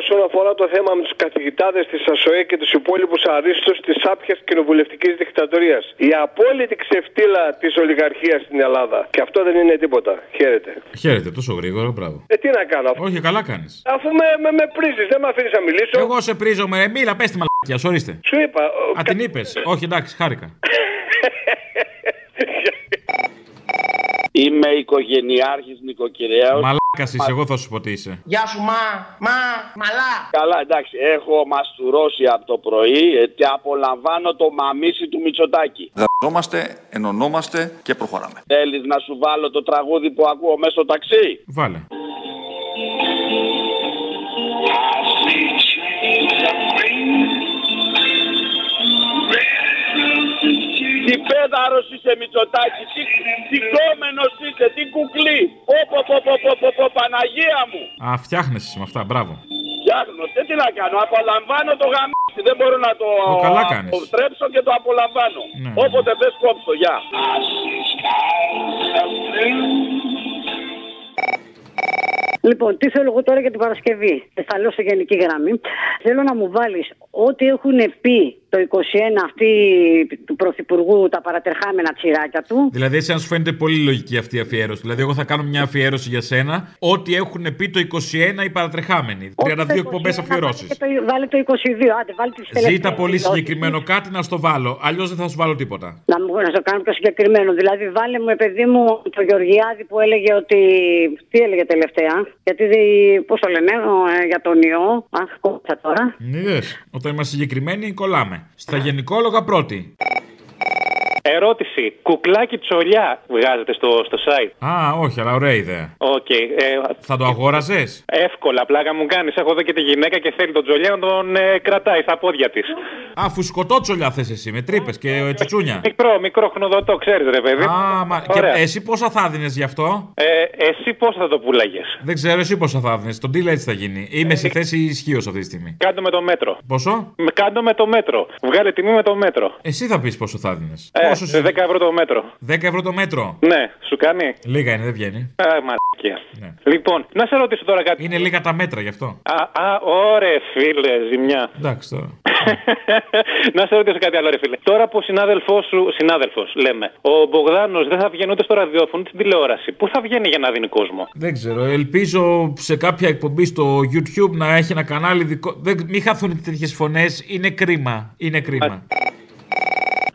Όσον αφορά το θέμα με τους καθηγητάδες της ΑΣΟΕ και τους υπόλοιπους αρίστου της άπιας κοινοβουλευτικής δικτατορίας. Η απόλυτη ξεφτύλα της ολιγαρχίας στην Ελλάδα. Και αυτό δεν είναι τίποτα. Χαίρετε. Χαίρετε, τόσο γρήγορα, μπράβο. Ε, τι να κάνω. αφού- Όχι, καλά κάνεις. Αφού με, με, με πρίζεις, δεν με αφήνεις να μιλήσω. Εγώ σε πρίζω, με μίλα, πες τη μαλακία, ορίστε. Σου είπα. Α, την είπες. Όχι, εντάξει, χάρηκα. Είμαι οικογενειάρχης νοικοκυρέως. Μαλάκας είσαι, εγώ θα σου πω τι είσαι. Γεια σου, μα, μα, μαλά. Καλά, εντάξει, έχω μαστουρώσει από το πρωί ε, και απολαμβάνω το μαμίσι του Μητσοτάκη. Δαζόμαστε, ενωνόμαστε και προχωράμε. Θέλεις να σου βάλω το τραγούδι που ακούω μέσα στο ταξί; Βάλε. Τι πέδαρος είσαι Μητσοτάκης, τι, τι κόμενος είσαι, τι κουκλί. Πω πω πω πω πω πω, πω Παναγία μου. Α, φτιάχνεσαι με αυτά, μπράβο. Φτιάχνω, δεν τι να κάνω, απολαμβάνω το γαμίσι, δεν μπορώ να το Ω, καλά κάνεις. αποτρέψω και το απολαμβάνω. Ναι. Όποτε θες κόψω, γεια. Λοιπόν, τι θέλω εγώ τώρα για την Παρασκευή; Και θα λέω σε γενική γραμμή. Θέλω να μου βάλεις ό,τι έχουν πει το 21 αυτοί του Πρωθυπουργού τα παρατερχάμενα τσιράκια του. Δηλαδή, εσένα σου φαίνεται πολύ λογική αυτή η αφιέρωση. Δηλαδή, εγώ θα κάνω μια αφιέρωση για σένα. Ό,τι έχουν πει το 21 οι παρατρεχάμενοι. 32 εκπομπές αφιερώσεις. Και το, βάλε το 22. Άντε, βάλε τις Ζήτα τελευταίες πολύ δηλώσεις. συγκεκριμένο κάτι να στο βάλω. Αλλιώς δεν θα σου βάλω τίποτα. Να μου να το κάνω πιο συγκεκριμένο. Δηλαδή, βάλε μου, παιδί μου, το Γεωργιάδη που έλεγε ότι. Τι έλεγε τελευταία; Γιατί, πώς το λένε, ο, ε, για τον ιό. Αχ, κόψα τώρα. Είδες, Όταν είμαστε συγκεκριμένοι, κολλάμε. Στα γενικόλογα πρώτη. Ερώτηση. Κουκλάκι τσολιά βγάζετε στο, στο site. Α, όχι, αλλά ωραία ιδέα. Οκ. ε, Θα το αγόραζες; εύκολα, πλάκα μου κάνεις. Έχω εδώ και τη γυναίκα και θέλει τον τσολιά να τον ε, κρατάει στα πόδια της. Α, φουσκωτό τσολιά θες εσύ, με τρύπες και ε, τσουτσούνια. Μικρό, μικρό χνουδωτό, ξέρεις ρε παιδί. Α, μα... Και Ωραία. εσύ πόσα θα δίνει γι' αυτό; Ε, εσύ πόσο θα το πουλάγες; Δεν ξέρω εσύ πόσα θα δίνει. Το deal έτσι θα γίνει. Είμαι σε θέση ισχύος αυτή τη στιγμή. Κάν' το με το μέτρο. Πόσο; Με κάν' το με το μέτρο. Βγάλε τιμή με το μέτρο. Εσύ θα πεις πόσο θα δίνει. Ε, Πόσο σου... 10 ευρώ το μέτρο. 10 ευρώ το μέτρο. Ναι, σου κάνει. Λίγα είναι, δεν βγαίνει. Α, μαλακία. Λοιπόν, να σε ρωτήσω τώρα κάτι. Είναι λίγα τα μέτρα γι' αυτό. Α, α, ωραία, φίλε, ζημιά. Εντάξει τώρα. να σε ρωτήσω κάτι άλλο, ρε φίλε. Τώρα που ο συνάδελφός σου, συνάδελφος, λέμε, ο Μπογδάνος δεν θα βγαίνει ούτε στο ραδιόφωνο ούτε στην τηλεόραση. Πού θα βγαίνει για να δίνει κόσμο; Δεν ξέρω. Ελπίζω σε κάποια εκπομπή στο YouTube να έχει ένα κανάλι δικό. Δεν... Μην χαθούν τέτοιες φωνές. Είναι κρίμα. Είναι κρίμα.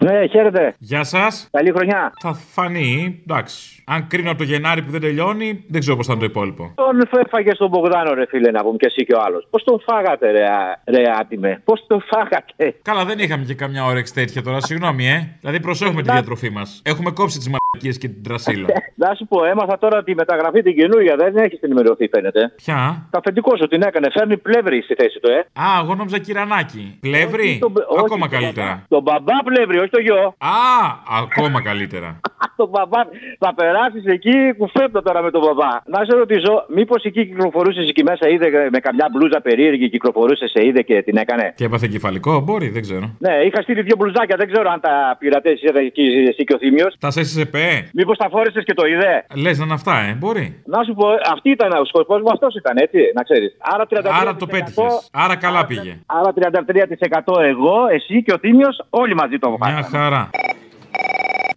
Ναι, χαίρετε. Γεια σας. Καλή χρονιά. Θα φανεί. Εντάξει. Αν κρίνω από το Γενάρη που δεν τελειώνει, δεν ξέρω πώς θα είναι το υπόλοιπο. Τον έφαγες στον Μπογδάνο, ρε φίλε, να πούμε και εσύ και ο άλλος. Πώς τον φάγατε, ρε, α- ρε άτιμε; Πώς τον φάγατε; Καλά, δεν είχαμε και καμιά όρεξη τέτοια τώρα. Συγγνώμη, ε. Δηλαδή, προσέχουμε τη διατροφή μας. Έχουμε κόψει τις μαλακίε και την τρασίλα. Να σου πω, έμαθα τώρα τη μεταγραφή την καινούργια. Δεν έχεις ενημερωθεί, φαίνεται. Ποια; Το αφεντικό σου την έκανε. Φέρνει πλεύρη στη θέση του, ε. Α, εγώ νόμιζα κυρανάκι. Πλεύρη; τον- όχι Ακόμα τον καλύτερα. Τον μπαμπά πλεύρη, όχι το γιο. Α, ακόμα καλύτερα. τον μπαμπά. Θα περάσεις εκεί που φεύγω τώρα με τον μπαμπά. Να σε ρωτήσω, μήπως εκεί κυκλοφορούσες εκεί μέσα, είδε με καμιά μπλούζα περίεργη, κυκλοφορούσες, σε είδε και την έκανε; Και έπαθε κεφαλικό, μπορεί, δεν ξέρω. Ναι, είχα στείλει δύο μπλουζάκια, δεν ξέρω αν τα πειρατές εκεί εσύ και ο Θήμιος. Τα σε ΠΕ. Μήπως τα φόρεσες και το είδε; Λες να είναι αυτά, ε, μπορεί. Να σου πω, αυτή ήταν ο σκοπό μου, αυτός ήταν έτσι, να ξέρεις. Άρα 33%. Άρα το πέτυχες. Άρα καλά πήγε. Άρα 33% εγώ, εσύ και ο Θήμιος, όλοι μαζί το Μια βάζαμε. χαρά.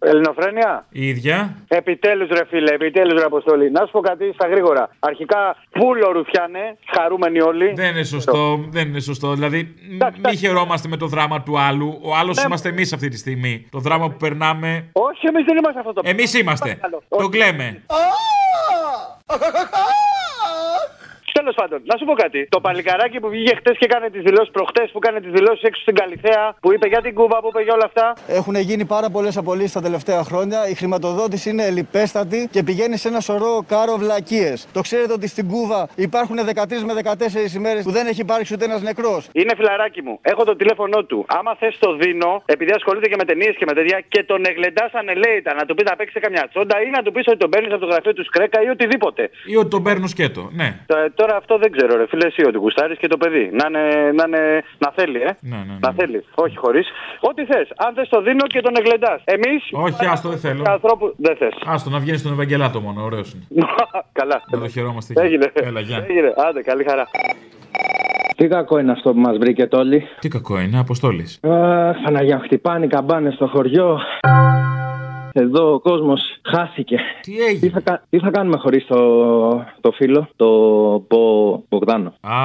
Ελληνοφρένια. Η ίδια. Επιτέλους, ρε φίλε, επιτέλους, ρε Αποστολή. Να σου πω κάτι στα γρήγορα. Αρχικά, πούλο ρουφιάνε, χαρούμενοι όλοι. Δεν είναι σωστό, δεν είναι σωστό. Δηλαδή, μ- μη χαιρόμαστε με το δράμα του άλλου. Ο άλλος είμαστε εμείς αυτή τη στιγμή. Το δράμα που περνάμε. Όχι, εμείς δεν είμαστε αυτό το Εμείς είμαστε. Το κλαίμε. Τέλος πάντων, να σου πω κάτι. Το παλικαράκι που βγήκε χτες και έκανε τις δηλώσεις προχτές, που έκανε τις δηλώσεις έξω στην Καλιθέα, που είπε για την Κούβα, που είπε για όλα αυτά. Έχουν γίνει πάρα πολλές απολύσεις τα τελευταία χρόνια. Η χρηματοδότηση είναι ελιπέστατη και πηγαίνει σε ένα σωρό κάρο βλακίε. Το ξέρετε ότι στην Κούβα υπάρχουν 13 με 14 ημέρες που δεν έχει υπάρξει ούτε ένας νεκρός. Είναι φιλαράκι μου. Έχω το τηλέφωνό του. Άμα θες το δίνω, επειδή ασχολείται και με ταινίες και με τέτοια, και τον εγλεντά ανελέητα να του πεις να παίξει καμιά τσόντα ή να του πεις ότι τον παίρνεις από το γραφείο του Σκρέκα ή οτιδήποτε. Ή ότι τον παίρνω σκέτο. Ναι. Ε, τώρα αυτό δεν ξέρω, ρε φίλε, εσύ ότι γουστάρεις και το παιδί. Να, είναι, να, είναι, να θέλει, ε. Ναι, ναι, Να θέλει. Όχι χωρίς. Ό,τι θες. Αν θε το δίνω και τον εγλεντά. Εμείς. Όχι, άστο, δεν θέλω. Ανθρώπου... Δεν θες. Άστο να βγαίνεις στον Ευαγγελάτο μόνο, ωραίος είναι. Καλά. Να το χαιρόμαστε εκεί. Έγινε. Έλα, γεια. Έγινε. Άντε, καλή χαρά. Τι κακό είναι αυτό που μας βρήκε όλοι. Τι κακό είναι, Αποστόλης; Αχ, Παναγία, χτυπάνε οι καμπάνε στο χωριό. Εδώ ο κόσμος χάθηκε. Τι έγινε; Τι θα, κα- τι θα κάνουμε χωρίς το, το φίλο, το Μπο, Μπογδάνο; Α,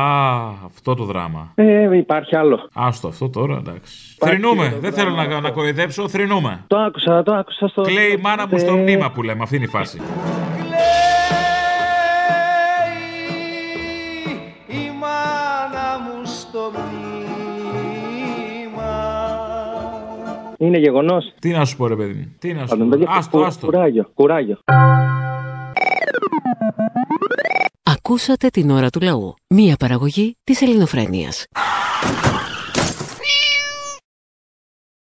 αυτό το δράμα. Ε, υπάρχει άλλο. Άστο αυτό τώρα, εντάξει. Θρυνούμε. Δεν θέλω να, να κοροϊδέψω, θρυνούμε. Το άκουσα, το άκουσα στο. Κλαίει η μάνα μου στο μνήμα που λέμε, αυτή είναι η φάση. η Είναι γεγονός. Τι να σου πω, ρε παιδί μου. Τι να σου Πάντων, πω. παιδιά, Άστο, κου- άστο. Κουράγιο, κουράγιο. Ακούσατε την ώρα του λαού. Μία παραγωγή της ελληνοφρένειας.